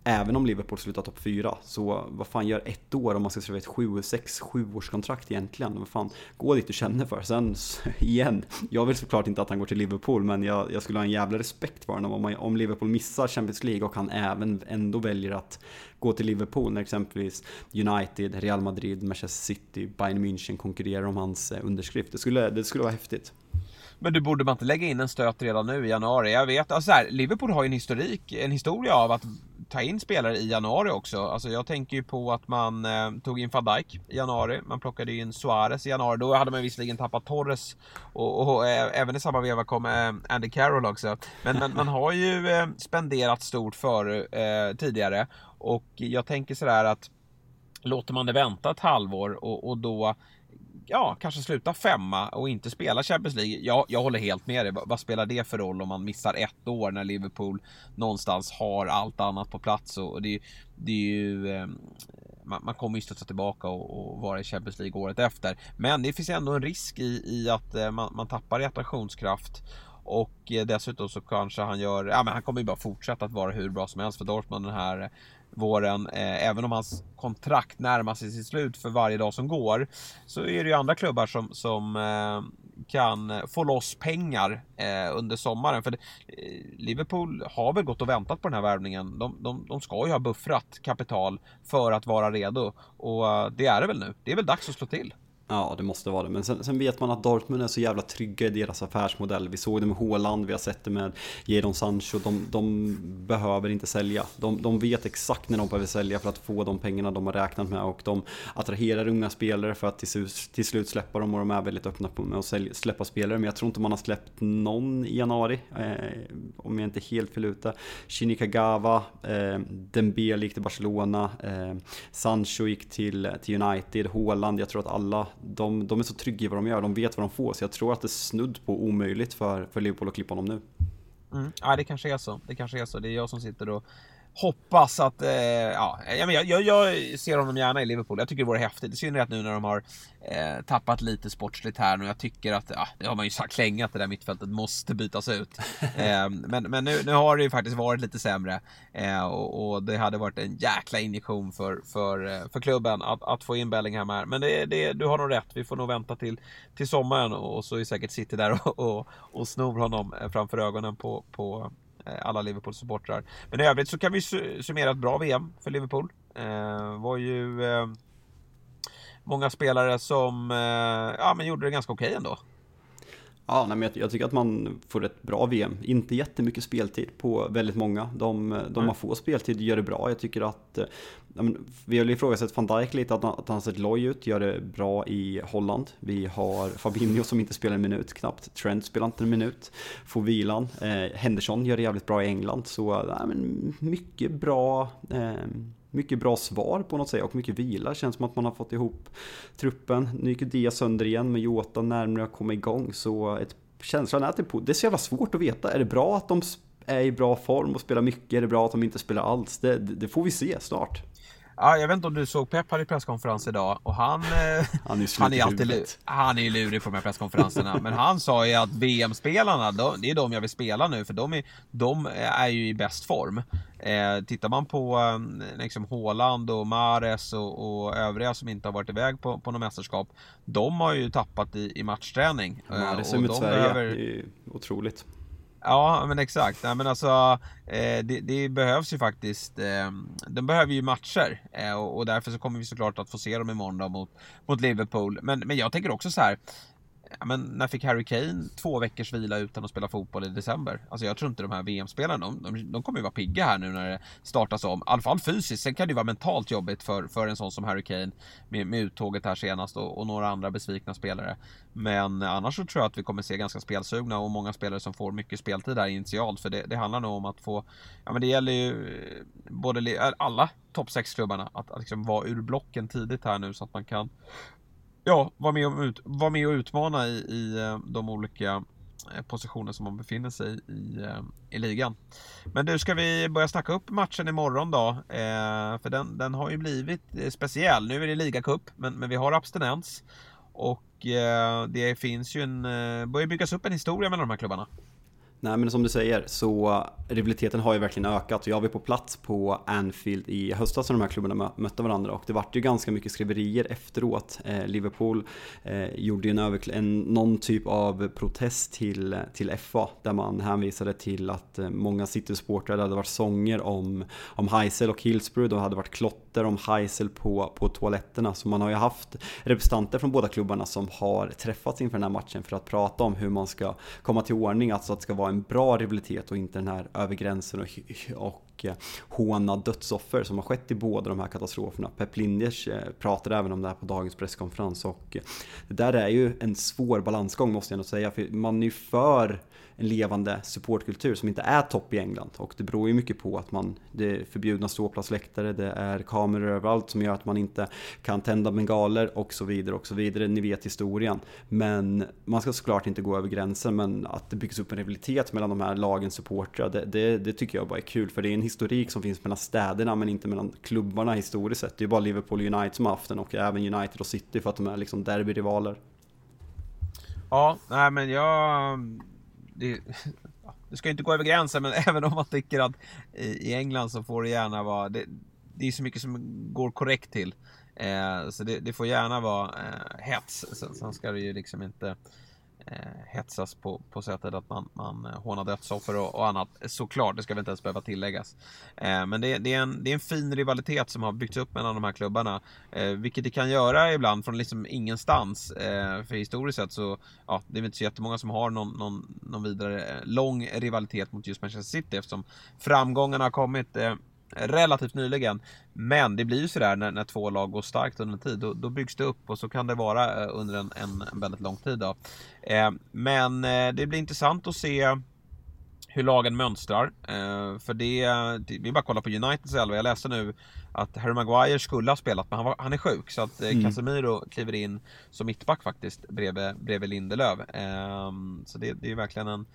Även om Liverpool slutar topp 4, så vad fan gör ett år om man ska skriva ett 7, 6, 7 års kontrakt egentligen? Vad fan, gå dit du känner för. Sen, igen, jag vill såklart inte att han går till Liverpool, men jag, jag skulle ha en jävla respekt för honom om, man, om Liverpool missar Champions League och han även ändå väljer att gå till Liverpool när exempelvis United, Real Madrid, Manchester City, Bayern München konkurrerar om hans eh, underskrift. Det skulle, det skulle vara häftigt. Men du borde man inte lägga in en stöt redan nu i januari? Jag vet, alltså här, Liverpool har ju en historik, en historia av att ta in spelare i januari också. Alltså jag tänker ju på att man eh, tog in van Dijk i januari, man plockade in Suarez i januari. Då hade man visserligen tappat Torres och, och, och eh, även i samma veva kom eh, Andy Carroll också. Men, men man har ju eh, spenderat stort för eh, tidigare och jag tänker sådär att låter man det vänta ett halvår och, och då ja, kanske sluta femma och inte spela Champions League. Ja, jag håller helt med dig. Vad spelar det för roll om man missar ett år när Liverpool någonstans har allt annat på plats? Och det, det är ju... Eh, man, man, kommer ju studsa tillbaka och, och, vara i Champions League året efter. Men det finns ändå en risk i, i att eh, man, man tappar i attraktionskraft. Och eh, dessutom så kanske han gör, ja men han kommer ju bara fortsätta att vara hur bra som helst för Dortmund den här våren. Eh, även om hans kontrakt närmar sig sitt slut för varje dag som går. Så är det ju andra klubbar som, som eh, kan få loss pengar eh, under sommaren. För eh, Liverpool har väl gått och väntat på den här värvningen. De, de, de ska ju ha buffrat kapital för att vara redo. Och eh, det är det väl nu. Det är väl dags att slå till. Ja, det måste vara det. Men sen, sen, vet man att Dortmund är så jävla trygga i deras affärsmodell. Vi såg det med Håland, vi har sett det med Jadon Sancho. De, de behöver inte sälja. De, de, vet exakt när de behöver sälja för att få de pengarna de har räknat med. Och de attraherar unga spelare för att till, till slut släppa dem. Och de är väldigt öppna med att sälja, släppa spelare. Men jag tror inte man har släppt någon i januari. Eh, om jag inte är helt fel ute. Shinikagawa, eh, Dembele gick till Barcelona. Eh, Sancho gick till, till United. Håland, jag tror att alla de, de är så trygga i vad de gör, de vet vad de får. Så jag tror att det är snudd på omöjligt för, för Liverpool att klippa honom nu. Mm. Ja, det kanske är så. Det kanske är så. Det är jag som sitter och hoppas att, eh, ja, jag, jag, jag, ser honom gärna i Liverpool. Jag tycker det vore häftigt. I synnerhet nu när de har eh, tappat lite sportsligt här nu. Jag tycker att, ja, det har man ju sagt länge att det där mittfältet måste bytas ut. eh, men men nu, nu har det ju faktiskt varit lite sämre. Eh, och, och, det hade varit en jäkla injektion för, för, eh, för klubben att, att få in Bellingham här. Men det, det, du har nog rätt. Vi får nog vänta till, till sommaren och så är säkert City där och, och, och snor honom eh, framför ögonen på, på Eh, alla Liverpool-supportrar. Men i övrigt så kan vi summera ett bra VM för Liverpool. Eh, var ju eh, många spelare som eh, ja, men gjorde det ganska okej okay ändå. Ja, nej, men jag, jag, tycker att man får ett bra VM. Inte jättemycket speltid på väldigt många. De, de mm. har få speltid gör det bra. Jag tycker att eh, ja, men, vi har ifrågasatt van Dijk lite, att, att han sett loj ut, gör det bra i Holland. Vi har Fabinho som inte spelar en minut knappt. Trent spelar inte en minut. Får vilan. Eh, Henderson gör det jävligt bra i England. Så ja, men, mycket bra eh, mycket bra svar på något sätt och mycket vila. Känns som att man har fått ihop truppen. Nu gick Dia sönder igen med Jota närmare att komma igång. Så ett, känslan är att det, det är så jävla svårt att veta. Är det bra att de är i bra form och spelar mycket? Är det bra att de inte spelar alls? Det, det får vi se snart. Ja, jag vet inte om du såg Pep hade presskonferens idag och han... Eh, han är, han är alltid. Han är lurig på de här presskonferenserna. men han sa ju att VM-spelarna, det är de jag vill spela nu för de är, de är ju i bäst form. Eh, tittar man på eh, liksom Håland och Mares och, och, övriga som inte har varit iväg på, på något mästerskap. De har ju tappat i, i matchträning. Mares är mot Sverige, behöver... otroligt. Ja, men exakt. Ja, men alltså, eh, det, det, behövs ju faktiskt. Eh, de behöver ju matcher eh, och, och, därför så kommer vi såklart att få se dem imorgon då mot, mot Liverpool. Men, men jag tänker också så här ja, men när fick Harry Kane två veckors vila utan att spela fotboll i december? Alltså jag tror inte de här VM-spelarna, de, de, de kommer ju vara pigga här nu när det startas om. I alla fall fysiskt, sen kan det ju vara mentalt jobbigt för, för en sån som Harry Kane med, med uttåget här senast och, och, några andra besvikna spelare. Men annars så tror jag att vi kommer se ganska spelsugna och många spelare som får mycket speltid här initialt. För det, det handlar nog om att få, ja men det gäller ju eh, både alla topp 6-klubbarna att, att liksom vara ur blocken tidigt här nu så att man kan ja, vara med, och ut, var med och utmana i, i eh, de olika eh, positioner som man befinner sig i, eh, i ligan. Men du, ska vi börja snacka upp matchen imorgon då? Eh, för den, den har ju blivit speciell. Nu är det ligacup, men, men vi har abstinens. Och eh, det finns ju en, börjar byggas upp en historia mellan de här klubbarna. Nej men som du säger så rivaliteten har ju verkligen ökat jag var på plats på Anfield i höstas när de här klubbarna mötte varandra och det vart ju ganska mycket skriverier efteråt. Eh, Liverpool eh, gjorde ju en, en, någon typ av protest till, till FA där man hänvisade till att eh, många City-supportrar hade varit sånger om, om Heisel och Hillsborough, de hade varit klott rykten om Heisel på, på toaletterna. Så man har ju haft representanter från båda klubbarna som har träffats inför den här matchen för att prata om hur man ska komma till ordning, alltså att det ska vara en bra rivalitet och inte den här över gränsen och, och eh, håna dödsoffer som har skett i båda de här katastroferna. Pep Linders eh, pratade även om det här på dagens presskonferens och eh, det där är ju en svår balansgång måste jag nog säga, för man är ju för en levande supportkultur som inte är topp i England. Och det beror ju mycket på att man, det är förbjudna ståplatsläktare, det är kameror överallt som gör att man inte kan tända bengaler och så vidare och så vidare. Ni vet historien. Men man ska såklart inte gå över gränsen, men att det byggs upp en rivalitet mellan de här lagens supportrar, det, det, det, tycker jag bara är kul. För det är en historik som finns mellan städerna, men inte mellan klubbarna historiskt sett. Det är bara Liverpool och United som har haft den och även United och City för att de är liksom derbyrivaler. Ja, nej men jag det, det ska inte gå över gränsen, men även om man tycker att i England så får det gärna vara, det, det är så mycket som går korrekt till. Eh, så det, det, får gärna vara eh, hets. Sen ska det ju liksom inte eh, Eh, hetsas på, på sättet att man, man eh, hånar dödsoffer och, och annat. Såklart, det ska väl inte ens behöva tilläggas. Eh, men det, det, är en, det är en fin rivalitet som har byggts upp mellan de här klubbarna. Eh, vilket det kan göra ibland från liksom ingenstans. Eh, för historiskt sett så, ja, det är inte så jättemånga som har någon, någon, någon vidare eh, lång rivalitet mot just Manchester City eftersom framgångarna har kommit eh, relativt nyligen. Men det blir ju sådär när, när två lag går starkt under en tid, då, då byggs det upp och så kan det vara eh, under en, en, en väldigt lång tid. Då. Eh, men eh, det blir intressant att se hur lagen mönstrar. Eh, för det, det, vi bara kolla på Uniteds elva. Jag läste nu att Harry Maguire skulle ha spelat, men han, var, han är sjuk. Så att eh, mm. Casemiro kliver in som mittback faktiskt bredvid, bredvid Lindelöf. Eh, så det, det är verkligen en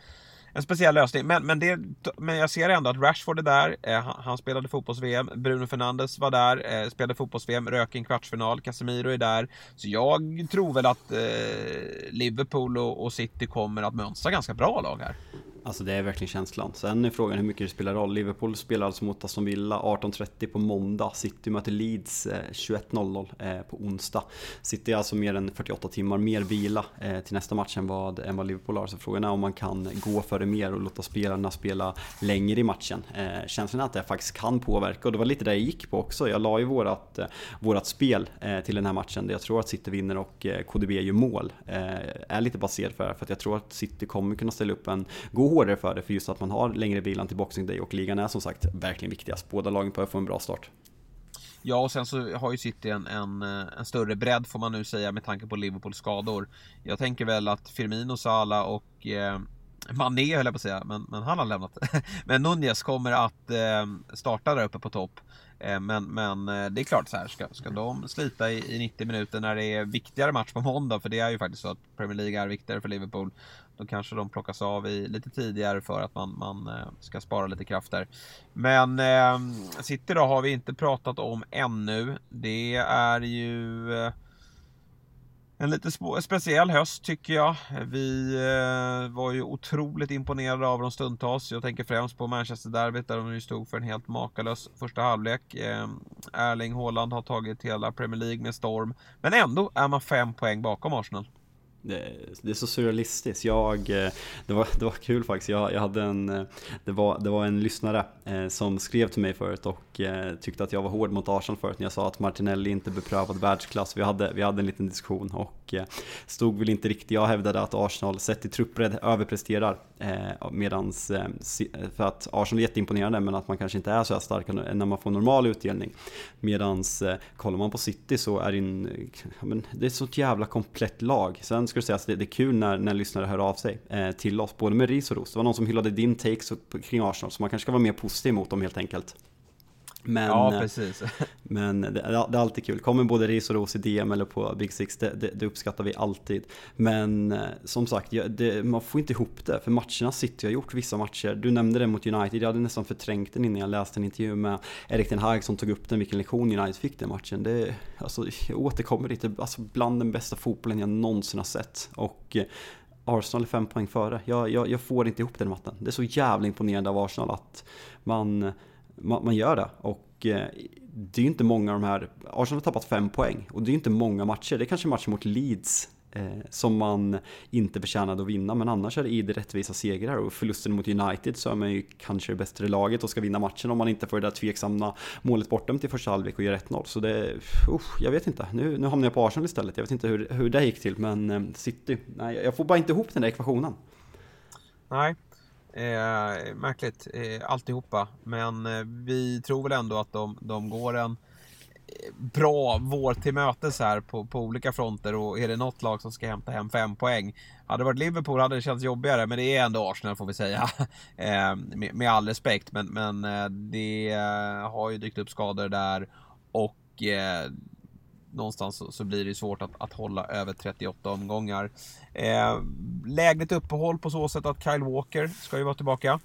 en speciell lösning. Men, men, det, men jag ser ändå att Rashford är där. Eh, han, han, spelade fotbolls-VM. Bruno Fernandes var där, eh, spelade fotbolls-VM, rök i en kvartsfinal. Casemiro är där. Så jag tror väl att eh, Liverpool och, och City kommer att mönstra ganska bra lag här. Alltså det är verkligen känslan. Sen är frågan hur mycket det spelar roll. Liverpool spelar alltså mot Aston Villa 18.30 på måndag. City möter Leeds eh, 21.00 eh, på onsdag. City är alltså mer än 48 timmar mer vila eh, till nästa match än vad, än vad Liverpool har. Så frågan är om man kan gå för det mer och låta spelarna spela längre i matchen. Känslan är att det faktiskt kan påverka och det var lite det jag gick på också. Jag la ju vårat, vårat spel till den här matchen där jag tror att City vinner och KDB gör mål. Är lite baserad för det för att jag tror att City kommer kunna ställa upp en god svårare för det för just att man har längre bilan till Boxing Day och ligan är som sagt verkligen viktigast. Båda lagen behöver få en bra start. Ja, och sen så har ju City en, en, eh, en, större bredd får man nu säga med tanke på Liverpools skador. Jag tänker väl att Firmino, Salah och eh, Mané höll jag på att säga, men, men han har lämnat. men Nunez kommer att eh, starta där uppe på topp. Eh, men, men eh, det är klart så här, ska, ska de slita i, i 90 minuter när det är viktigare match på måndag, för det är ju faktiskt så att Premier League är viktigare för Liverpool. Då kanske de plockas av i lite tidigare för att man, man eh, ska spara lite krafter. Men eh, City då har vi inte pratat om ännu. Det är ju eh, en lite speciell höst tycker jag. Vi eh, var ju otroligt imponerade av dem stundtals. Jag tänker främst på Manchester-derbyt där de ju stod för en helt makalös första halvlek. Eh, Erling Haaland har tagit hela Premier League med storm. Men ändå är man fem poäng bakom Arsenal. Det, det, är så surrealistiskt. Jag, eh, det, var, det var kul faktiskt. Jag, jag hade en, eh, det, var, det var en lyssnare eh, som skrev till mig förut och tyckte att jag var hård mot Arsenal förut när jag sa att Martinelli inte beprövad världsklass. Vi hade, vi hade en liten diskussion och stod väl inte riktigt. Jag hävdade att Arsenal sett i truppbredd överpresterar medans, för att Arsenal är jätteimponerande men att man kanske inte är så här starka när man får normal utdelning. Medans kollar man på City så är det, en, men, det är ett sånt jävla komplett lag. Sen skulle det att det, det är kul när, när lyssnare hör av sig eh, till oss, både med ris och ros. Det var någon som hyllade din takes kring Arsenal, så man kanske ska vara mer positiv mot dem helt enkelt. Men, ja, eh, precis. men det, det, är alltid kul. Kommer både ris och ros i DM eller på Big Six, det, det, det uppskattar vi alltid. Men eh, som sagt, man får inte ihop det. För matcherna sitter jag gjort vissa matcher. Du nämnde det mot United, jag hade nästan förträngt den innan jag läste en intervju med Erik Ten Hag som tog upp den, vilken lektion United fick den matchen. Det, alltså, jag återkommer lite, alltså bland den bästa fotbollen jag någonsin har sett. Och eh, Arsenal är fem poäng före. Jag, jag, jag får inte ihop den matten. Det är så jävla imponerande av Arsenal att man man, man gör det. Och eh, det är ju inte många av de här, Arsenal har tappat fem poäng och det är ju inte många matcher. Det är kanske matcher mot Leeds eh, som man inte förtjänade att vinna. Men annars är det idel rättvisa segrar och förlusten mot United så är man ju kanske det bättre laget och ska vinna matchen om man inte får det där tveksamma målet bortom till första halvlek och gör 1-0. Så det, usch, jag vet inte. Nu, nu hamnar jag på Arsenal istället. Jag vet inte hur, hur det gick till, men eh, City, nej, jag får bara inte ihop den där ekvationen. Nej, Eh, märkligt eh, alltihopa. Men eh, vi tror väl ändå att de, de går en eh, bra vår till mötes här på, på olika fronter och är det något lag som ska hämta hem fem poäng. Hade det varit Liverpool hade det känts jobbigare men det är ändå Arsenal får vi säga. eh, med, med, all respekt men, men eh, det eh, har ju dykt upp skador där och eh, någonstans så, så, blir det svårt att, att hålla över 38 omgångar. Eh, lägligt uppehåll på så sätt att Kyle Walker ska ju vara tillbaka.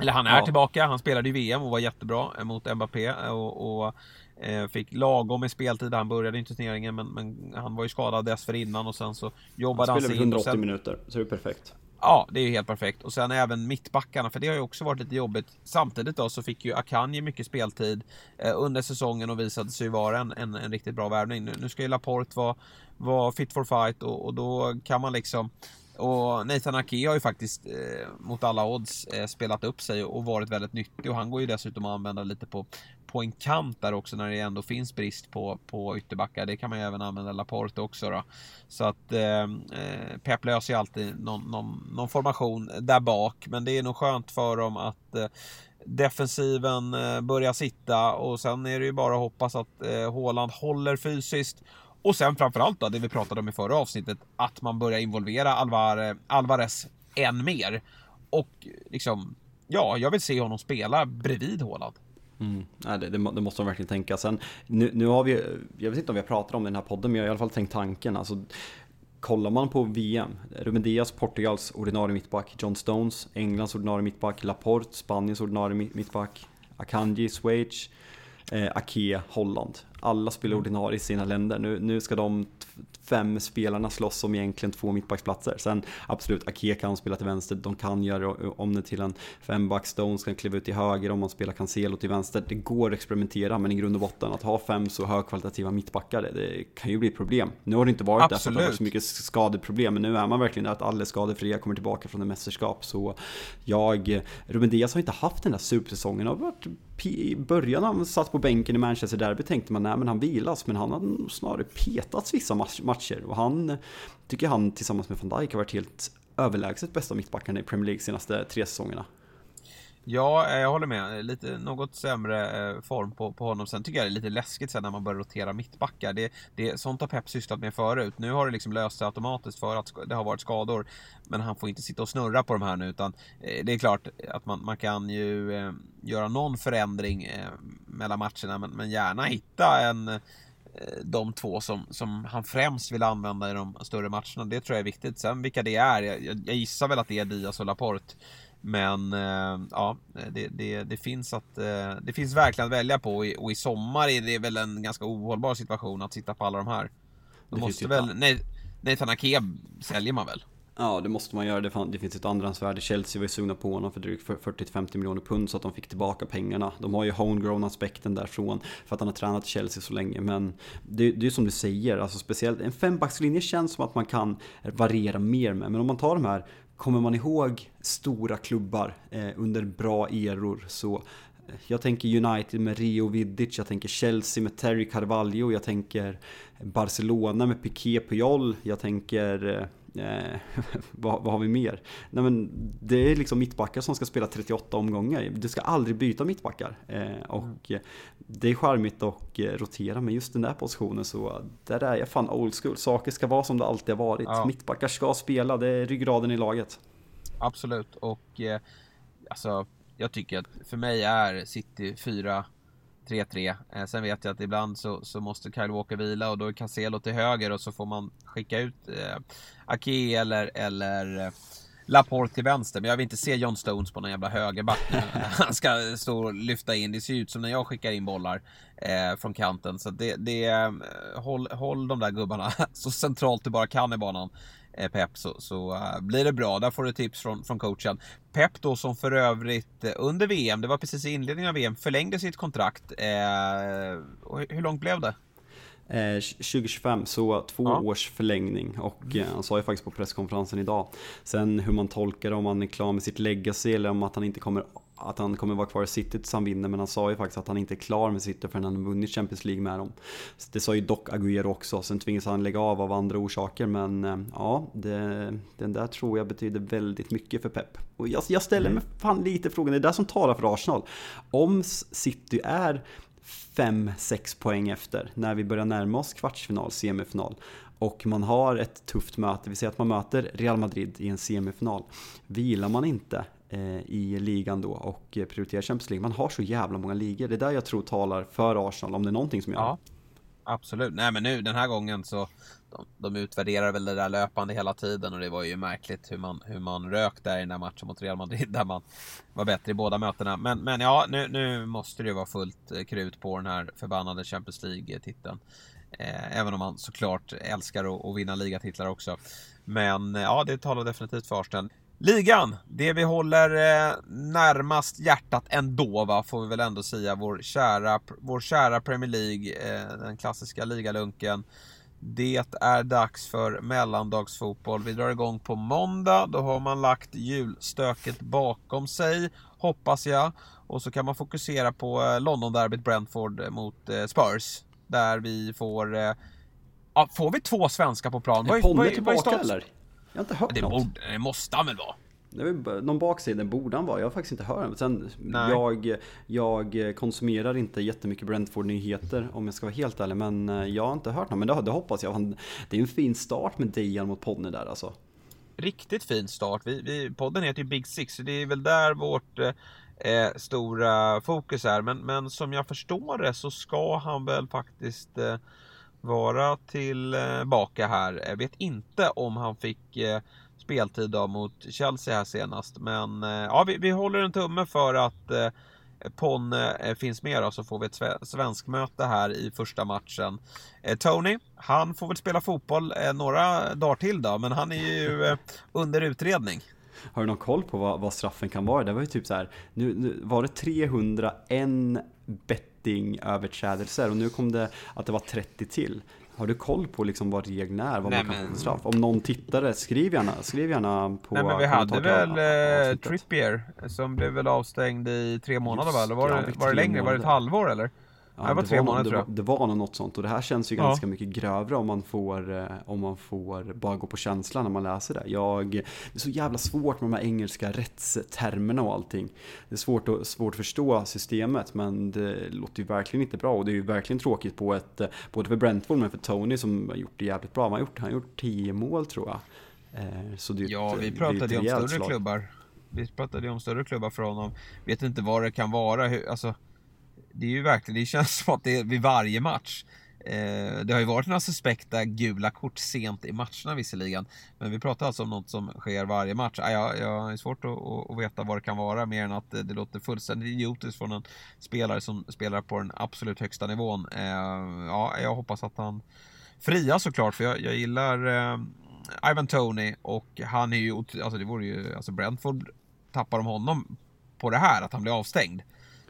Eller han är ja. tillbaka, han spelade i VM och var jättebra mot Mbappé och, och eh, fick lagom med speltid. Han började inte turneringen men, men, han var ju skadad dessförinnan och sen så jobbade han, han sig in. 180 sen... minuter, så det är perfekt. Ja, det är ju helt perfekt. Och sen även mittbackarna, för det har ju också varit lite jobbigt. Samtidigt då så fick ju Akanji mycket speltid eh, under säsongen och visade sig vara en, en, en riktigt bra värvning. Nu, nu, ska ju Laporte vara, vara fit for fight och, och då kan man liksom och Nathan Ake har ju faktiskt eh, mot alla odds eh, spelat upp sig och varit väldigt nyttig och han går ju dessutom att använda lite på, på en kant där också när det ändå finns brist på, på ytterbackar. Det kan man ju även använda Laporte också då. Så att eh, eh Pep löser ju alltid någon, någon, någon, formation där bak men det är nog skönt för dem att eh, defensiven eh, börjar sitta och sen är det ju bara att hoppas att eh, Håland håller fysiskt och sen framförallt då, det vi pratade om i förra avsnittet, att man börjar involvera Alvar, Alvarez än mer. Och liksom, ja, jag vill se honom spela bredvid Håland. Mm. Nej, det, det, måste man verkligen tänka. Sen, nu, nu har vi, jag vet inte om vi har pratat om det i den här podden, men jag har i alla fall tänkt tanken. Alltså, kollar man på VM, Ruben Dias, Portugals ordinarie mittback, John Stones, Englands ordinarie mittback, Laporte, Spaniens ordinarie mittback, Akanji, Schweiz, eh, Ake, Holland. Alla spelar ordinarie i sina länder. Nu, nu ska de fem spelarna slåss om egentligen två mittbacksplatser. Sen absolut, Ake kan spela till vänster, de kan göra om det till en femback, Stones kan kliva ut till höger om man spelar Cancelo till vänster. Det går att experimentera, men i grund och botten att ha fem så högkvalitativa mittbackar, det, det kan ju bli problem. Nu har det inte varit absolut. det, för att det har så mycket skadeproblem, men nu är man verkligen där att alla skadefria kommer tillbaka från ett mästerskap. Så jag, Ruben Diaz har inte haft den där supersäsongen, har varit i början när han satt på bänken i Manchester Derby tänkte man nej men han vilas men han har snarare petats vissa matcher och han tycker han tillsammans med van Dijk har varit helt överlägset bästa mittbackarna i Premier League senaste tre säsongerna. Ja, eh, jag håller med. Eh, lite något sämre eh, form på, på honom. Sen tycker jag det är lite läskigt sen när man börjar rotera mittbackar. Det, det, sånt har Pep sysslat med förut. Nu har det liksom löst sig automatiskt för att det har varit skador. Men han får inte sitta och snurra på de här nu utan eh, det är klart att man, man kan ju eh, göra någon förändring eh, mellan matcherna men, men gärna hitta en de två som, som han främst vill använda i de större matcherna. Det tror jag är viktigt. Sen vilka det är, jag, jag gissar väl att det är Diaz och Laporte. Men eh, ja, det, det, det, finns att, eh, det finns verkligen att välja på och i, sommar är det väl en ganska ohållbar situation att sitta på alla de här. De måste väl, nej, Nathan Ake säljer man väl? Ja, det måste man göra. Det, det finns ett andrahandsvärde. Chelsea var ju sugna på honom för drygt 40-50 miljoner pund så att de fick tillbaka pengarna. De har ju homegrown aspekten därifrån för att han har tränat i Chelsea så länge. Men det, det är som du säger, alltså speciellt en fembackslinje känns som att man kan variera mer med. Men om man tar de här Kommer man ihåg stora klubbar eh, under bra eror så eh, jag tänker United med Rio Vidic, jag tänker Chelsea med Terry Carvalho, jag tänker Barcelona med Piqué Puyol, jag tänker eh, Eh, vad, vad, har vi mer? Nej, men det är liksom mittbackar som ska spela 38 omgångar. Du ska aldrig byta mittbackar. Eh, och mm. det är charmigt att eh, rotera, men just den där positionen så där är jag fan old school. Saker ska vara som det alltid har varit. Ja. Mittbackar ska spela, det är ryggraden i laget. Absolut, och eh, alltså jag tycker att för mig är City 4 3-3. Eh, sen vet jag att ibland så, så måste Kyle Walker vila och då är Cancelo till höger och så får man skicka ut eh, Ake eller, eller eh, Laporte till vänster. Men jag vill inte se John Stones på någon jävla högerback. Han ska stå och lyfta in. Det ser ut som när jag skickar in bollar eh, från kanten. Så det, det eh, håll, håll de där gubbarna så centralt du bara kan i banan. Eh, Pep så, så uh, blir det bra. Där får du tips från, från coachen. Pep då som för övrigt uh, under VM, det var precis i inledningen av VM, förlängde sitt kontrakt. Hur långt blev det? Eh, 2025, så två ja. års förlängning och eh, han sa ju faktiskt på presskonferensen idag. Sen hur man tolkar det, om han är klar med sitt legacy eller om att han inte kommer att han kommer vara kvar i City tills han vinner men han sa ju faktiskt att han inte är klar med City förrän han har vunnit Champions League med dem. Det sa ju dock Agüero också, sen tvingas han lägga av av andra orsaker men eh, ja, det, den där tror jag betyder väldigt mycket för Pep. Och jag, jag ställer mig fan lite frågan, det är det som talar för Arsenal. Om City är 5-6 poäng efter när vi börjar närma oss kvartsfinal, semifinal och man har ett tufft möte, vi säger att man möter Real Madrid i en semifinal. Vilar man inte i ligan då och prioriterar Champions League, man har så jävla många ligor. Det är där jag tror talar för Arsenal, om det är någonting som gör ja, Absolut, nej men nu den här gången så de, de utvärderar väl det där löpande hela tiden och det var ju märkligt hur man, hur man rök där i den där matchen mot Real Madrid där man var bättre i båda mötena. Men, men ja, nu, nu måste det ju vara fullt eh, krut på den här förbannade Champions League-titeln. Eh, även om man såklart älskar att, att vinna ligatitlar också. Men eh, ja, det talar definitivt för Arsenal. Ligan, det vi håller eh, närmast hjärtat ändå va, får vi väl ändå säga. Vår kära, vår kära Premier League, eh, den klassiska ligalunken. Det är dags för mellandagsfotboll. Vi drar igång på måndag. Då har man lagt julstöket bakom sig, hoppas jag. Och så kan man fokusera på eh, London-derbyt Brentford mot Spurs. Där vi får... Ja, får vi två svenskar på plan? Är Ponne tillbaka eller? Jag har inte hört det något. Borde, det måste han väl vara? Det är någon baksida borde han vara. Jag har faktiskt inte hört den. Sen, jag, jag konsumerar inte jättemycket Brentford-nyheter om jag ska vara helt ärlig. Men eh, jag har inte hört något. Men det, det hoppas jag. Det är en fin start med Dejan mot Ponne där alltså. Riktigt fin start. Vi, vi, podden heter ju Big Six. Så det är väl där vårt eh, stora fokus är. Men, men som jag förstår det så ska han väl faktiskt eh, vara tillbaka eh, här. Jag vet inte om han fick eh, speltid då mot Chelsea här senast. Men eh, ja, vi, vi håller en tumme för att eh, Ponne finns med då, så får vi ett svensk möte här i första matchen. Tony, han får väl spela fotboll några dagar till då, men han är ju under utredning. Har du någon koll på vad, vad, straffen kan vara? Det var ju typ så här, nu, nu var det 301 bettingöverträdelser och nu kom det att det var 30 till. Har du koll på liksom vad reglerna är? Vad Nej, man kan men... få straff? Om någon tittare, skriv gärna, skriv gärna på Nej men vi hade väl eh, Trippier som blev väl avstängd i tre månader va? Eller var, det, var det längre? Månader. Var det ett halvår eller? Ja, det var tre månader tror jag. Det var nog något sånt och det här känns ju ja. ganska mycket grövre om man, får, eh, om man får bara gå på känslan när man läser det. Jag, det är så jävla svårt med de här engelska rättstermerna och allting. Det är svårt att, svårt att förstå systemet men det låter ju verkligen inte bra och det är ju verkligen tråkigt på ett, eh, både för Brentford men för Tony som har gjort det jävligt bra. Han har gjort, han har gjort tio mål tror jag. Eh, så det ja, vi pratade ju om större slag. klubbar. Vi pratade ju om större klubbar för honom. Vet inte vad det kan vara. Hur, alltså, det är ju verkligen, det känns som att det är vid varje match. Eh, det har ju varit några suspekta gula kort sent i matcherna visserligen. Men vi pratar alltså om något som sker varje match. Ah, jag, jag är svårt att, att, veta vad det kan vara mer än att det låter fullständigt idiotiskt från en spelare som spelar på den absolut högsta nivån. Eh, ja, jag hoppas att han frias såklart för jag, jag gillar eh, Ivan Tony och han är ju, alltså det vore ju, alltså Brentford tappar de honom på det här, att han blir avstängd.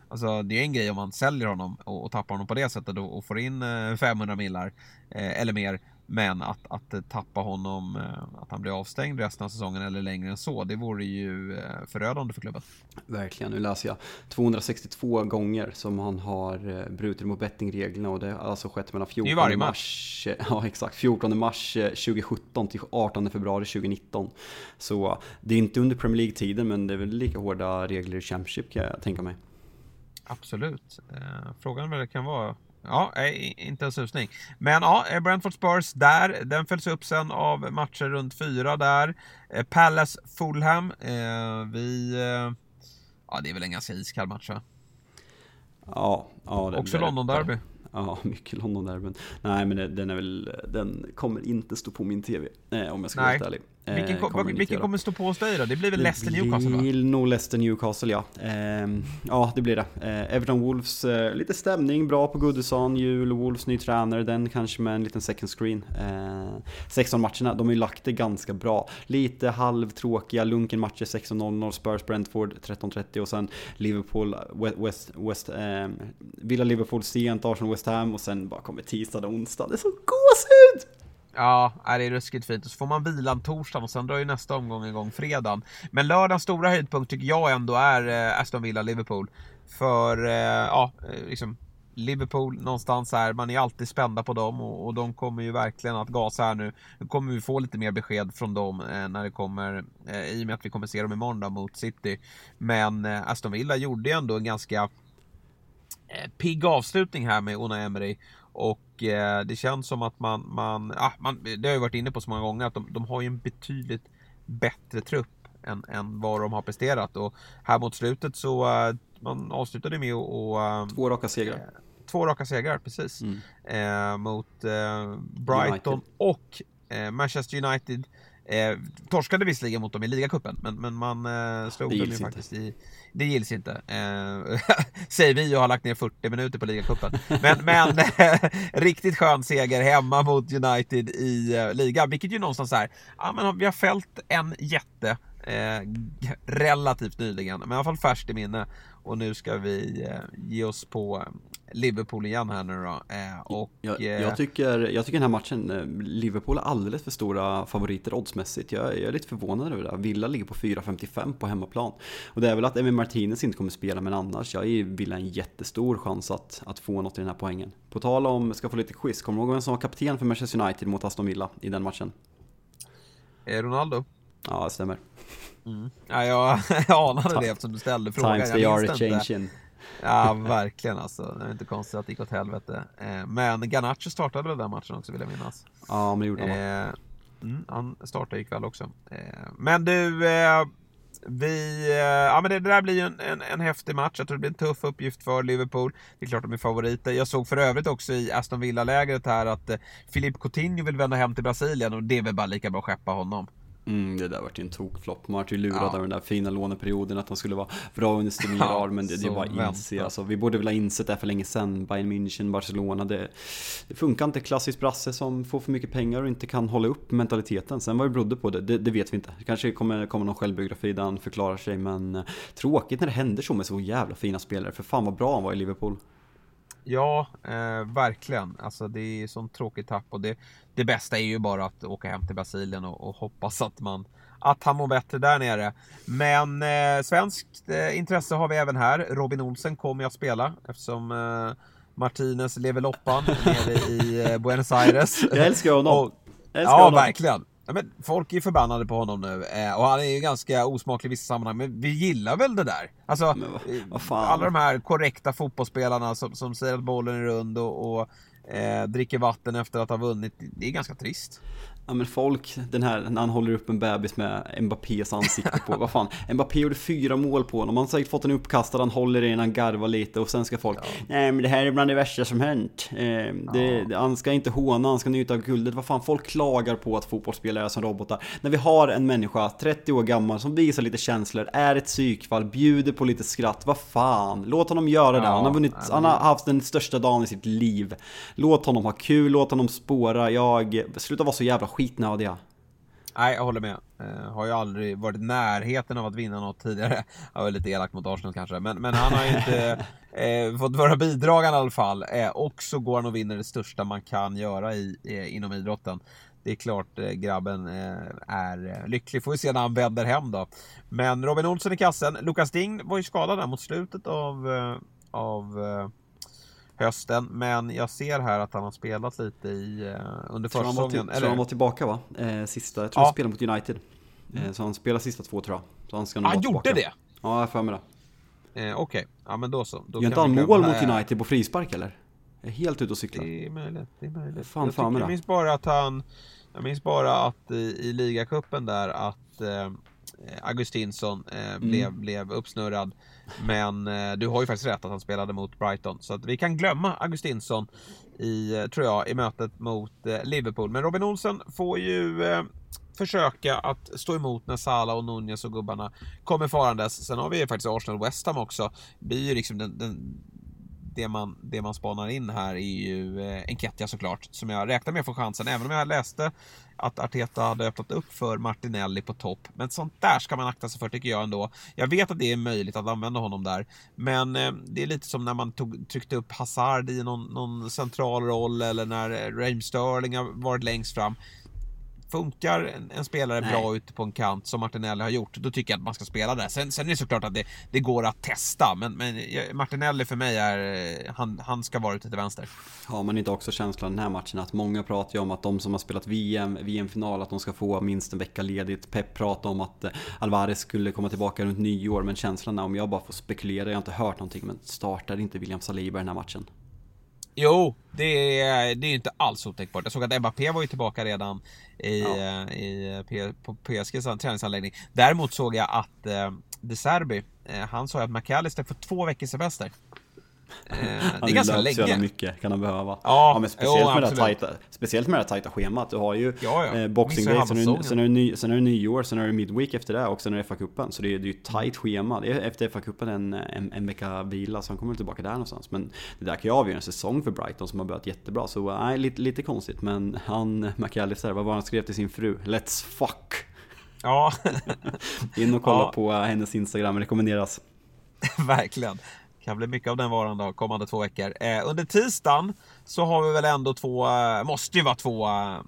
Alltså det är en grej om man säljer honom och, och tappar honom på det sättet och, och får in 500 eh, millar eh, eller mer. Men att, att tappa honom, eh, att han blir avstängd resten av säsongen eller längre än så, det vore ju eh, förödande för klubben. Verkligen, nu läser jag 262 gånger som han har eh, brutit mot bettingreglerna och det har alltså skett mellan 14 varje mars, ja, exakt, 14 mars 2017 till 18 februari 2019. Så det är inte under Premier League-tiden men det är väl lika hårda regler i Championship kan jag tänka mig. Absolut. Eh, frågan vad det kan vara. Ja, inte en susning. Men ja, eh, Brentford Spurs där. Den följs upp sen av matcher runt fyra där. Eh, Palace Fulham. Vi... Ja, det är väl en ganska iskall match va? Ja, ja. Också London-derby. Ja, mycket London-derbyn. Nej, men den är väl, den kommer inte stå på min TV, om jag ska vara helt ärlig. Vilken, Eh, kommer vilken kommer stå på hos dig då? Det blir väl Leicester Newcastle Det blir nog Leicester Newcastle ja. Ehm, ja det blir det. Eh, Everton Wolves, eh, lite stämning, bra på Goodison, jul, Wolves ny tränare, den kanske med en liten second screen. Eh, 16 matcherna, de har ju lagt det ganska bra. Lite halvtråkiga lunken matcher 16-0, Spurs Brentford 13-30 och sen Liverpool, West, West, West eh, Villa Liverpool sent, Arsenal West Ham och sen bara kommer tisdag och onsdag. Det är så gåshud! Ja, det är ruskigt fint. Och så får man vilan torsdagen och sen drar ju nästa omgång igång fredagen. Men lördagens stora höjdpunkt tycker jag ändå är eh, Aston Villa-Liverpool. För, eh, ja, eh, liksom Liverpool någonstans här, man är alltid spända på dem och, och de kommer ju verkligen att gasa här nu. Nu kommer vi få lite mer besked från dem eh, när det kommer, eh, i och med att vi kommer se dem imorgon då, mot City. Men eh, Aston Villa gjorde ju ändå en ganska eh, pigg avslutning här med Ona Emery. Och eh, det känns som att man, man, ah, man, det har jag varit inne på så många gånger, att de, de har ju en betydligt bättre trupp än, än vad de har presterat. Och här mot slutet så, eh, man avslutade med att och, eh, Två raka segrar. två raka segrar, precis. Mm. Eh, mot eh, Brighton United. och eh, Manchester United. Eh, torskade visserligen mot dem i ligacupen, men, men man eh, slog dem ju inte. faktiskt i... Det gills inte. Eh, säger vi och har lagt ner 40 minuter på ligacupen. Men, men eh, riktigt skön seger hemma mot United i eh, ligan, vilket ju någonstans är, ja men vi har fällt en jätte eh, relativt nyligen, men i alla fall färskt i minne. Och nu ska vi eh, ge oss på eh, Liverpool igen här nu då. Eh, och, Jag, eh, jag, tycker, jag tycker den här matchen, eh, Liverpool är alldeles för stora favoriter oddsmässigt. Jag, jag är lite förvånad över det. Villa ligger på 4,55 på hemmaplan. Och det är väl att Emil Martinez inte kommer spela, men annars, jag ger Villa en jättestor chans att, att få något i den här poängen. På tal om, ska få lite quiz, kommer du ihåg vem som var kapten för Manchester United mot Aston Villa i den matchen? eh, Ronaldo? Ja, det stämmer. Ja, jag, jag anade det eftersom du ställde frågan. Times they are det inte. Ja, verkligen alltså. Det är inte konstigt att det gick åt helvete. Eh, men Garnacho startade väl den matchen också vill jag minnas. Ja, men det gjorde han. Eh, mm, han startade ikväll också. Eh, men du, vi, ja men det, det där blir ju en, en, en häftig match. Jag tror det blir en tuff uppgift för Liverpool. Det är klart de är favoriter. Jag såg för övrigt också i Aston Villa-lägret här att Philippe Coutinho vill vända hem till Brasilien och det är väl bara lika bra att skeppa honom. Mm, det där vart ju en tokflopp. Man vart ju lurad Ja. av den där fina låneperioden att han skulle vara bra under Stemir Ja, men det, det att inse. Alltså, vi borde väl ha insett det här för länge sedan. Bayern München, Barcelona. Det, det funkar inte. Klassisk brasse som får för mycket pengar och inte kan hålla upp mentaliteten. Sen vad det berodde på det, det, det vet vi inte. Det kanske kommer, kommer någon självbiografi där han förklarar sig men eh, tråkigt när det händer så med så jävla fina spelare. För fan vad bra han var i Liverpool. Ja, eh, verkligen. Alltså det är sånt tråkigt tapp och det, det bästa är ju bara att åka hem till Brasilien och, och hoppas att man att han mår bättre där nere. Men eh, svenskt eh, intresse har vi även här. Robin Olsen kommer ju att spela eftersom eh, Martinez lever loppan nere i eh, Buenos Aires. Jag älskar honom. Och- Jag älskar ja, honom. verkligen. Ja, men folk är förbannade på honom nu eh, och han är ju ganska osmaklig i vissa sammanhang, men vi gillar väl det där? Alltså, Men eh, alla de här korrekta fotbollsspelarna som, som säger att bollen är rund och, och eh, dricker vatten efter att ha vunnit, det är ganska trist. Ja men folk, den här när han håller upp en bebis med Mbappés ansikte på, vad fan. Mbappé gjorde fyra mål på honom, han har säkert fått en uppkastad, han håller i den, han garvar lite och sen ska folk Nej men det här är bland det värsta som hänt. Eh, det, det, han ska inte håna, han ska njuta av guldet. Vad fan, folk klagar på att fotbollsspelare är som robotar. När vi har en människa, 30 år gammal, som visar lite känslor, är ett psykfall, bjuder på lite skratt. Vad fan, låt honom göra det. Ja, Han har vunnit, han har haft den största dagen i sitt liv. Låt honom ha kul, låt honom spåra. Jag, sluta vara så jävla skitnödiga. Nej, jag håller med. Eh, har ju aldrig varit i närheten av att vinna något tidigare. Jag var lite elak mot Arsenal kanske, men, men han har ju inte eh, fått vara bidragande i alla fall. Eh, och så går han och vinner det största man kan göra i, inom idrotten. Det är klart grabben är lycklig. Får vi se när han vänder hem då. Men Robin Olsson i kassen. Lukas Ding var ju skadad där mot slutet av, av hösten. Men jag ser här att han har spelat lite i, eh, under Tror han, var till, försäsongen. tror han var tillbaka va? Eh, sista, jag tror Ja. han spelade mot United. Eh, så han spelar sista två tror jag. Så han ska nog Han vara gjorde tillbaka. det? Ja, jag för mig det. Eh, Okej, ja men då så. Då Gör inte han mål mot. United på frispark eller? Jag är helt ute och cyklar. Det är möjligt, det är möjligt. Fan, jag, fan jag minns bara att han... Jag minns bara att i, i ligacupen där att eh, Augustinsson eh, Mm. blev, blev uppsnurrad. Men eh, du har ju faktiskt rätt att han spelade mot Brighton. Så att vi kan glömma Augustinsson i, eh, tror jag, i mötet mot eh, Liverpool. Men Robin Olsen får ju eh, försöka att stå emot när Salah och Nunez och gubbarna kommer farandes. Sen har vi ju faktiskt Arsenal West Ham också. Det blir ju liksom den, den det man, det man spanar in här är ju eh, Enketia såklart, som jag räknar med får chansen, även om jag läste att Arteta hade öppnat upp för Martinelli på topp. Men sånt där ska man akta sig för tycker jag ändå. Jag vet att det är möjligt att använda honom där, men eh, det är lite som när man tog, tryckte upp Hazard i någon, någon central roll eller när eh, Raheem Sterling har varit längst fram funkar en, en spelare Nej. bra ute på en kant som Martinelli har gjort, då tycker jag att man ska spela där. Sen, sen är det såklart att det, det går att testa, men, men Martinelli för mig är, han, han ska vara ute till vänster. Har man inte också känslan den här matchen att många pratar ju om att de som har spelat VM, VM-final, att de ska få minst en vecka ledigt. Pep pratar om att eh, Alvarez skulle komma tillbaka runt nyår, men känslan är om jag bara får spekulera, jag har inte hört någonting, men startar inte William Saliba den här matchen? Jo, det är, det är inte alls otänkbart. Jag såg att Mbappé var ju tillbaka redan i, ja. Eh, i, på PSGs träningsanläggning. Däremot såg jag att eh, De Serbi, eh, han sa att McAllister får två veckors semester. Eh, det är ganska länge. så jävla mycket kan han behöva. Ja, ja men speciellt, jo, med det tajta, speciellt med det tajta schemat. Du har ju ja, ja. Eh, Boxing Day, sen, är, sen, är det ny, sen är det nyår, sen är det Midweek efter det och sen är det FA-cupen. Så det är, det är ju tajt schema. Det är efter FA-cupen en, en, en vecka vila, så han kommer tillbaka där någonstans. Men det där kan ju avgöra en säsong för Brighton som har börjat jättebra. Så nej, lite, lite konstigt. Men han, McAllister, vad var han skrev till sin fru? Let's fuck! Ja. In och kolla ja. på hennes Instagram, rekommenderas. Verkligen kan bli mycket av den varan då kommande två veckor. Eh, under tisdagen så har vi väl ändå två, eh, måste ju vara två eh,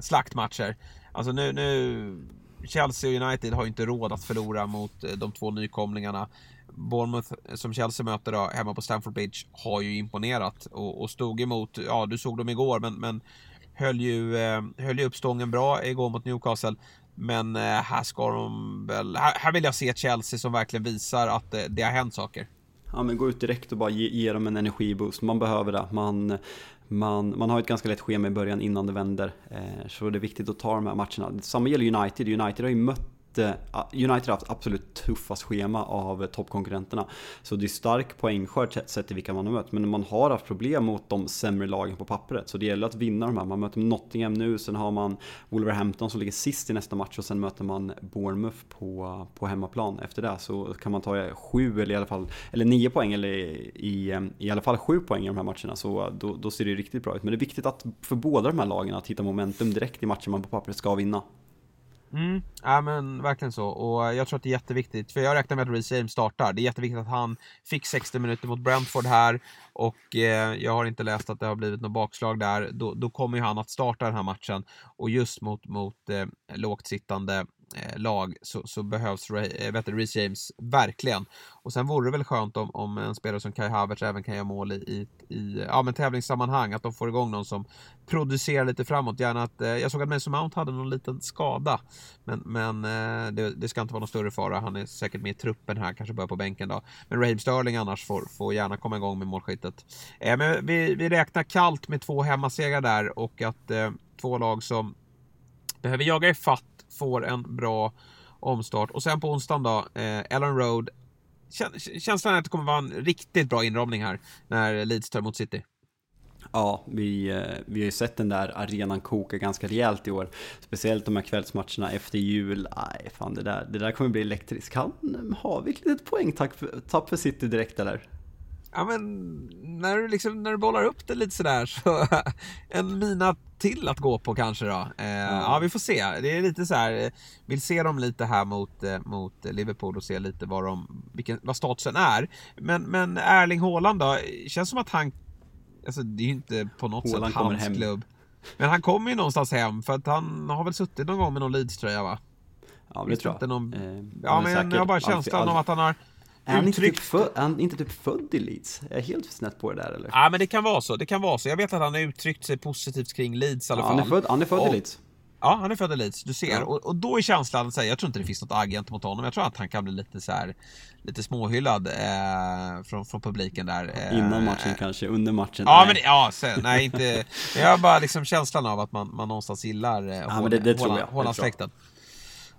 slaktmatcher. Alltså nu, nu Chelsea och United har ju inte råd att förlora mot eh, de två nykomlingarna. Bournemouth som Chelsea möter då, hemma på Stamford Bridge har ju imponerat och, och stod emot, ja du såg dem igår men, men höll, ju, eh, höll ju upp stången bra igår mot Newcastle. Men eh, här ska de väl, här, här, vill jag se Chelsea som verkligen visar att eh, det har hänt saker ja, men gå ut direkt och bara ge, ge dem en energiboost. Man behöver det. Man, man, man har ett ganska lätt schema i början innan det vänder. Eh, så det är viktigt att ta de här matcherna. Samma gäller United. United har ju mött Eh, United har haft absolut tuffast schema av eh, toppkonkurrenterna. Så det är stark poängskörd sett till vilka man har mött. Men man har haft problem mot de sämre lagen på pappret. Så det gäller att vinna de här. Man möter Nottingham nu, sen har man Wolverhampton som ligger sist i nästa match och sen möter man Bournemouth på, på hemmaplan. Efter det så kan man ta eh, sju eller i alla fall, eller nio poäng eller i, i alla fall sju poäng i de här matcherna. Så då, då ser det riktigt bra ut. Men det är viktigt att för båda de här lagen att hitta momentum direkt i matchen man på pappret ska vinna. Mm, ja men verkligen så. Och jag tror att det är jätteviktigt, för jag räknar med att Reece James startar. Det är jätteviktigt att han fick 60 minuter mot Brentford här och eh, jag har inte läst att det har blivit något bakslag där. Då, då kommer ju han att starta den här matchen och just mot, mot eh, lågt sittande Eh, lag så, så behövs äh, Reece James verkligen. Och sen vore det väl skönt om, om en spelare som Kai Havertz även kan göra mål i, i, i ja, men tävlingssammanhang, att de får igång någon som producerar lite framåt. Gärna att, eh, jag såg att Mason Mount hade någon liten skada, men, men eh, det, det, ska inte vara någon större fara. Han är säkert med i truppen här, kanske börjar på bänken då. Men Raheem Sterling annars får, får gärna komma igång med målskyttet. Eh, men vi, vi räknar kallt med två hemmasegrar där och att eh, två lag som behöver jaga i fatt får en bra omstart. Och sen på onsdagen då, eh, Ellen Road. Känslan är att det kommer vara en riktigt bra inramning här när Leeds tar emot City. Ja, vi, eh, vi har ju sett den där arenan koka ganska rejält i år. Speciellt de här kvällsmatcherna efter jul. Nej, fan det där, det där kommer bli elektriskt. Kan, har vi ett litet poängtapp för City direkt eller? Ja men när du liksom, när du bollar upp det lite sådär så en mina till att gå på kanske då. Eh, mm. Ja vi får se. Det är lite så här, vill se dem lite här mot, eh, mot Liverpool och se lite vad, de, vilken, vad statusen är. Men, men Erling Haaland då, känns som att han, alltså det är ju inte på något Haaland sätt hans hem. klubb. Men han kommer ju någonstans hem för att han har väl suttit någon gång med någon Leeds-tröja va? Ja det tror jag. Någon... Eh, ja men jag har bara känslan av att han har är han, inte typ född, är han inte typ född i Leeds? Är jag helt snett på det där eller? Ja men det kan vara så, det kan vara så. Jag vet att han har uttryckt sig positivt kring Leeds i alla ja, fall. Han är född, han är född och, i Leeds. Ja, han är född i Leeds, du ser. Ja. Och, och, då är känslan, så här, jag tror inte det finns något agg gentemot honom. Jag tror att han kan bli lite så här, lite småhyllad eh, från, från publiken där. Eh, Innan matchen kanske, under matchen? Ja, nej. men ja, sen, nej inte. jag har bara liksom känslan av att man, man någonstans gillar eh, ja, det, det tror jag. Håland-släkten.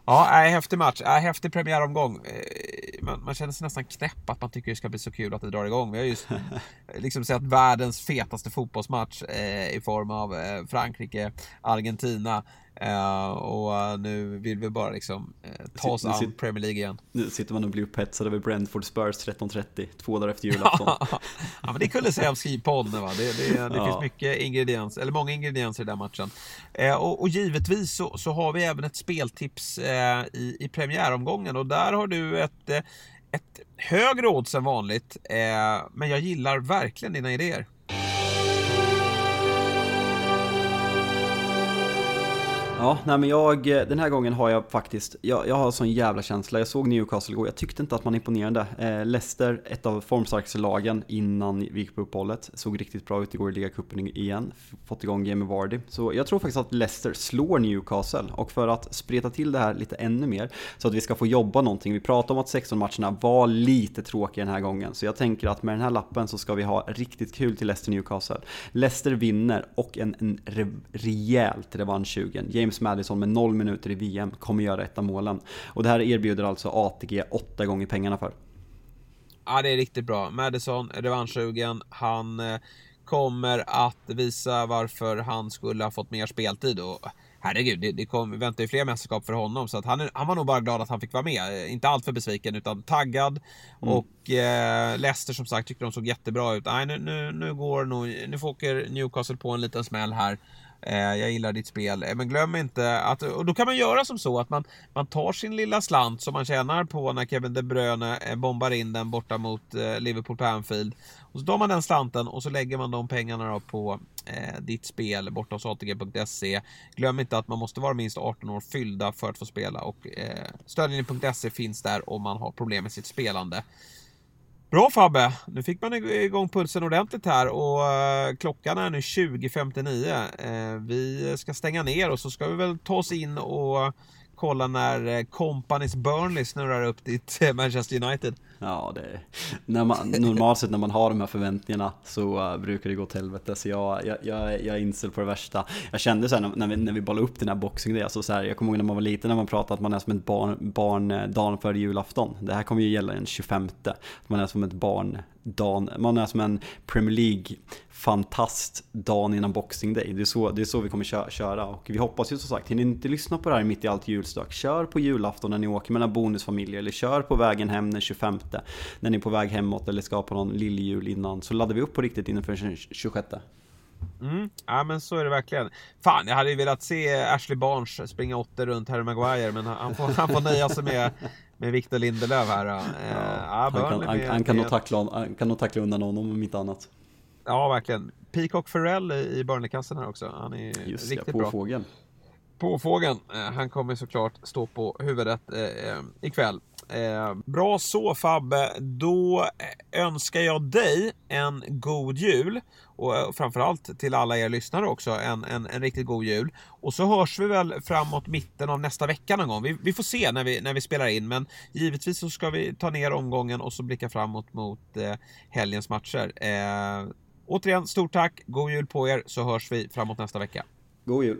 Ja, äh, häftig match. Äh, häftig premiäromgång. Eh, man, man känner sig nästan knäpp att man tycker det ska bli så kul att det drar igång. Vi har just liksom sett världens fetaste fotbollsmatch eh, i form av eh, Frankrike, Argentina. Uh, och nu vill vi bara liksom uh, ta oss an Premier League igen. Nu sitter man och blir upphetsad över Brentford Spurs 13.30, två dagar efter julafton. ja, men det kunde Kulusevski-podden va. Det, det, det ja. finns mycket ingredienser, eller många ingredienser i den matchen. Uh, och, och, givetvis så, så, har vi även ett speltips i, i premiäromgången och där har du ett, ett högre odds än vanligt. men jag gillar verkligen dina idéer. Ja, nej men jag, eh, den här gången har jag faktiskt, jag, jag har sån jävla känsla. Jag såg Newcastle igår, jag tyckte inte att man imponerade. Eh, Leicester, ett av formstarkaste lagen innan vi gick på uppehållet, såg riktigt bra ut igår i ligacupen igen. Fått igång Jamie Vardy. Så jag tror faktiskt att Leicester slår Newcastle. Och för att spreta till det här lite ännu mer, så att vi ska få jobba någonting. Vi pratade om att 16 matcherna var lite tråkiga den här gången. Så jag tänker att med den här lappen så ska vi ha riktigt kul till Leicester Newcastle. Leicester vinner och en, en re, rejält revanschsugen. James Madison med 0 minuter i VM kommer göra ett av målen. Och det här erbjuder alltså ATG 8 gånger pengarna för. Ja, det är riktigt bra. Madison, revanschsugen. Han eh, kommer att visa varför han skulle ha fått mer speltid. Och herregud, det, det kom, väntar ju fler mästerskap för honom. Så att han, han var nog bara glad att han fick vara med. Inte allt för besviken, utan taggad. Mm. Och eh, Leicester som sagt tyckte de såg jättebra ut. Nej, nu, nu, nu går nog, nu får åker Newcastle på en liten smäll här. Eh, jag gillar ditt spel. Eh, men glöm inte att, och då kan man göra som så att man, man tar sin lilla slant som man tjänar på när Kevin De Bruyne eh, bombar in den borta mot eh, Liverpool på Anfield. Och så tar man den slanten och så lägger man de pengarna då på eh, ditt spel borta hos ATG.se. Glöm inte att man måste vara minst 18 år fyllda för att få spela och eh, stödlinjen.se finns där om man har problem med sitt spelande. Bra Fabbe! Nu fick man igång pulsen ordentligt här och eh, klockan är nu 20.59. Eh, vi ska stänga ner och så ska vi väl ta oss in och kolla när eh, Companys Burnley snurrar upp ditt eh, Manchester United. Ja, det, när man, normalt sett när man har de här förväntningarna så uh, brukar det gå till helvete. Så jag, jag, jag, jag är inställd på det värsta. Jag kände så här, när, vi, när vi bollade upp den här boxing alltså så här, jag kommer ihåg när man var liten när man pratade att man är som ett barn, barn dagen före julafton. Det här kommer ju gälla den 25. Man är som ett barn dagen, man är som en Premier League fantast dagen innan Boxing Day. Det är så, det är så vi kommer köra och vi hoppas ju som sagt, hinner ni inte lyssna på det här mitt i allt julstök, kör på julafton när ni åker mellan bonusfamiljer eller kör på vägen hem den 25 när ni är på väg hemåt eller ska på någon lilljul innan så laddar vi upp på riktigt inför den 26. Mm, ja men så är det verkligen. Fan, jag hade ju velat se Ashley Barnes springa åtta runt Harry Maguire men han får, han får nöja sig med, med Victor Lindelöf här. Ja, ja, han, kan, han, han, kan nog tackla, han kan nog tackla undan honom om inte annat. Ja, verkligen. Peacock Ferrell i Burnley-kassen här också. Han är Just riktigt ja, på bra. Fågeln. På fågeln. Eh, han kommer såklart stå på huvudet eh, eh ikväll. Eh, bra så Fabbe. Då önskar jag dig en god jul. Och eh, framförallt till alla er lyssnare också en, en, en, riktigt god jul. Och så hörs vi väl framåt mitten av nästa vecka någon gång. Vi, vi, får se när vi, när vi spelar in men givetvis så ska vi ta ner omgången och så blicka framåt mot eh, helgens matcher. Eh, återigen, stort tack. God jul på er så hörs vi framåt nästa vecka. God jul.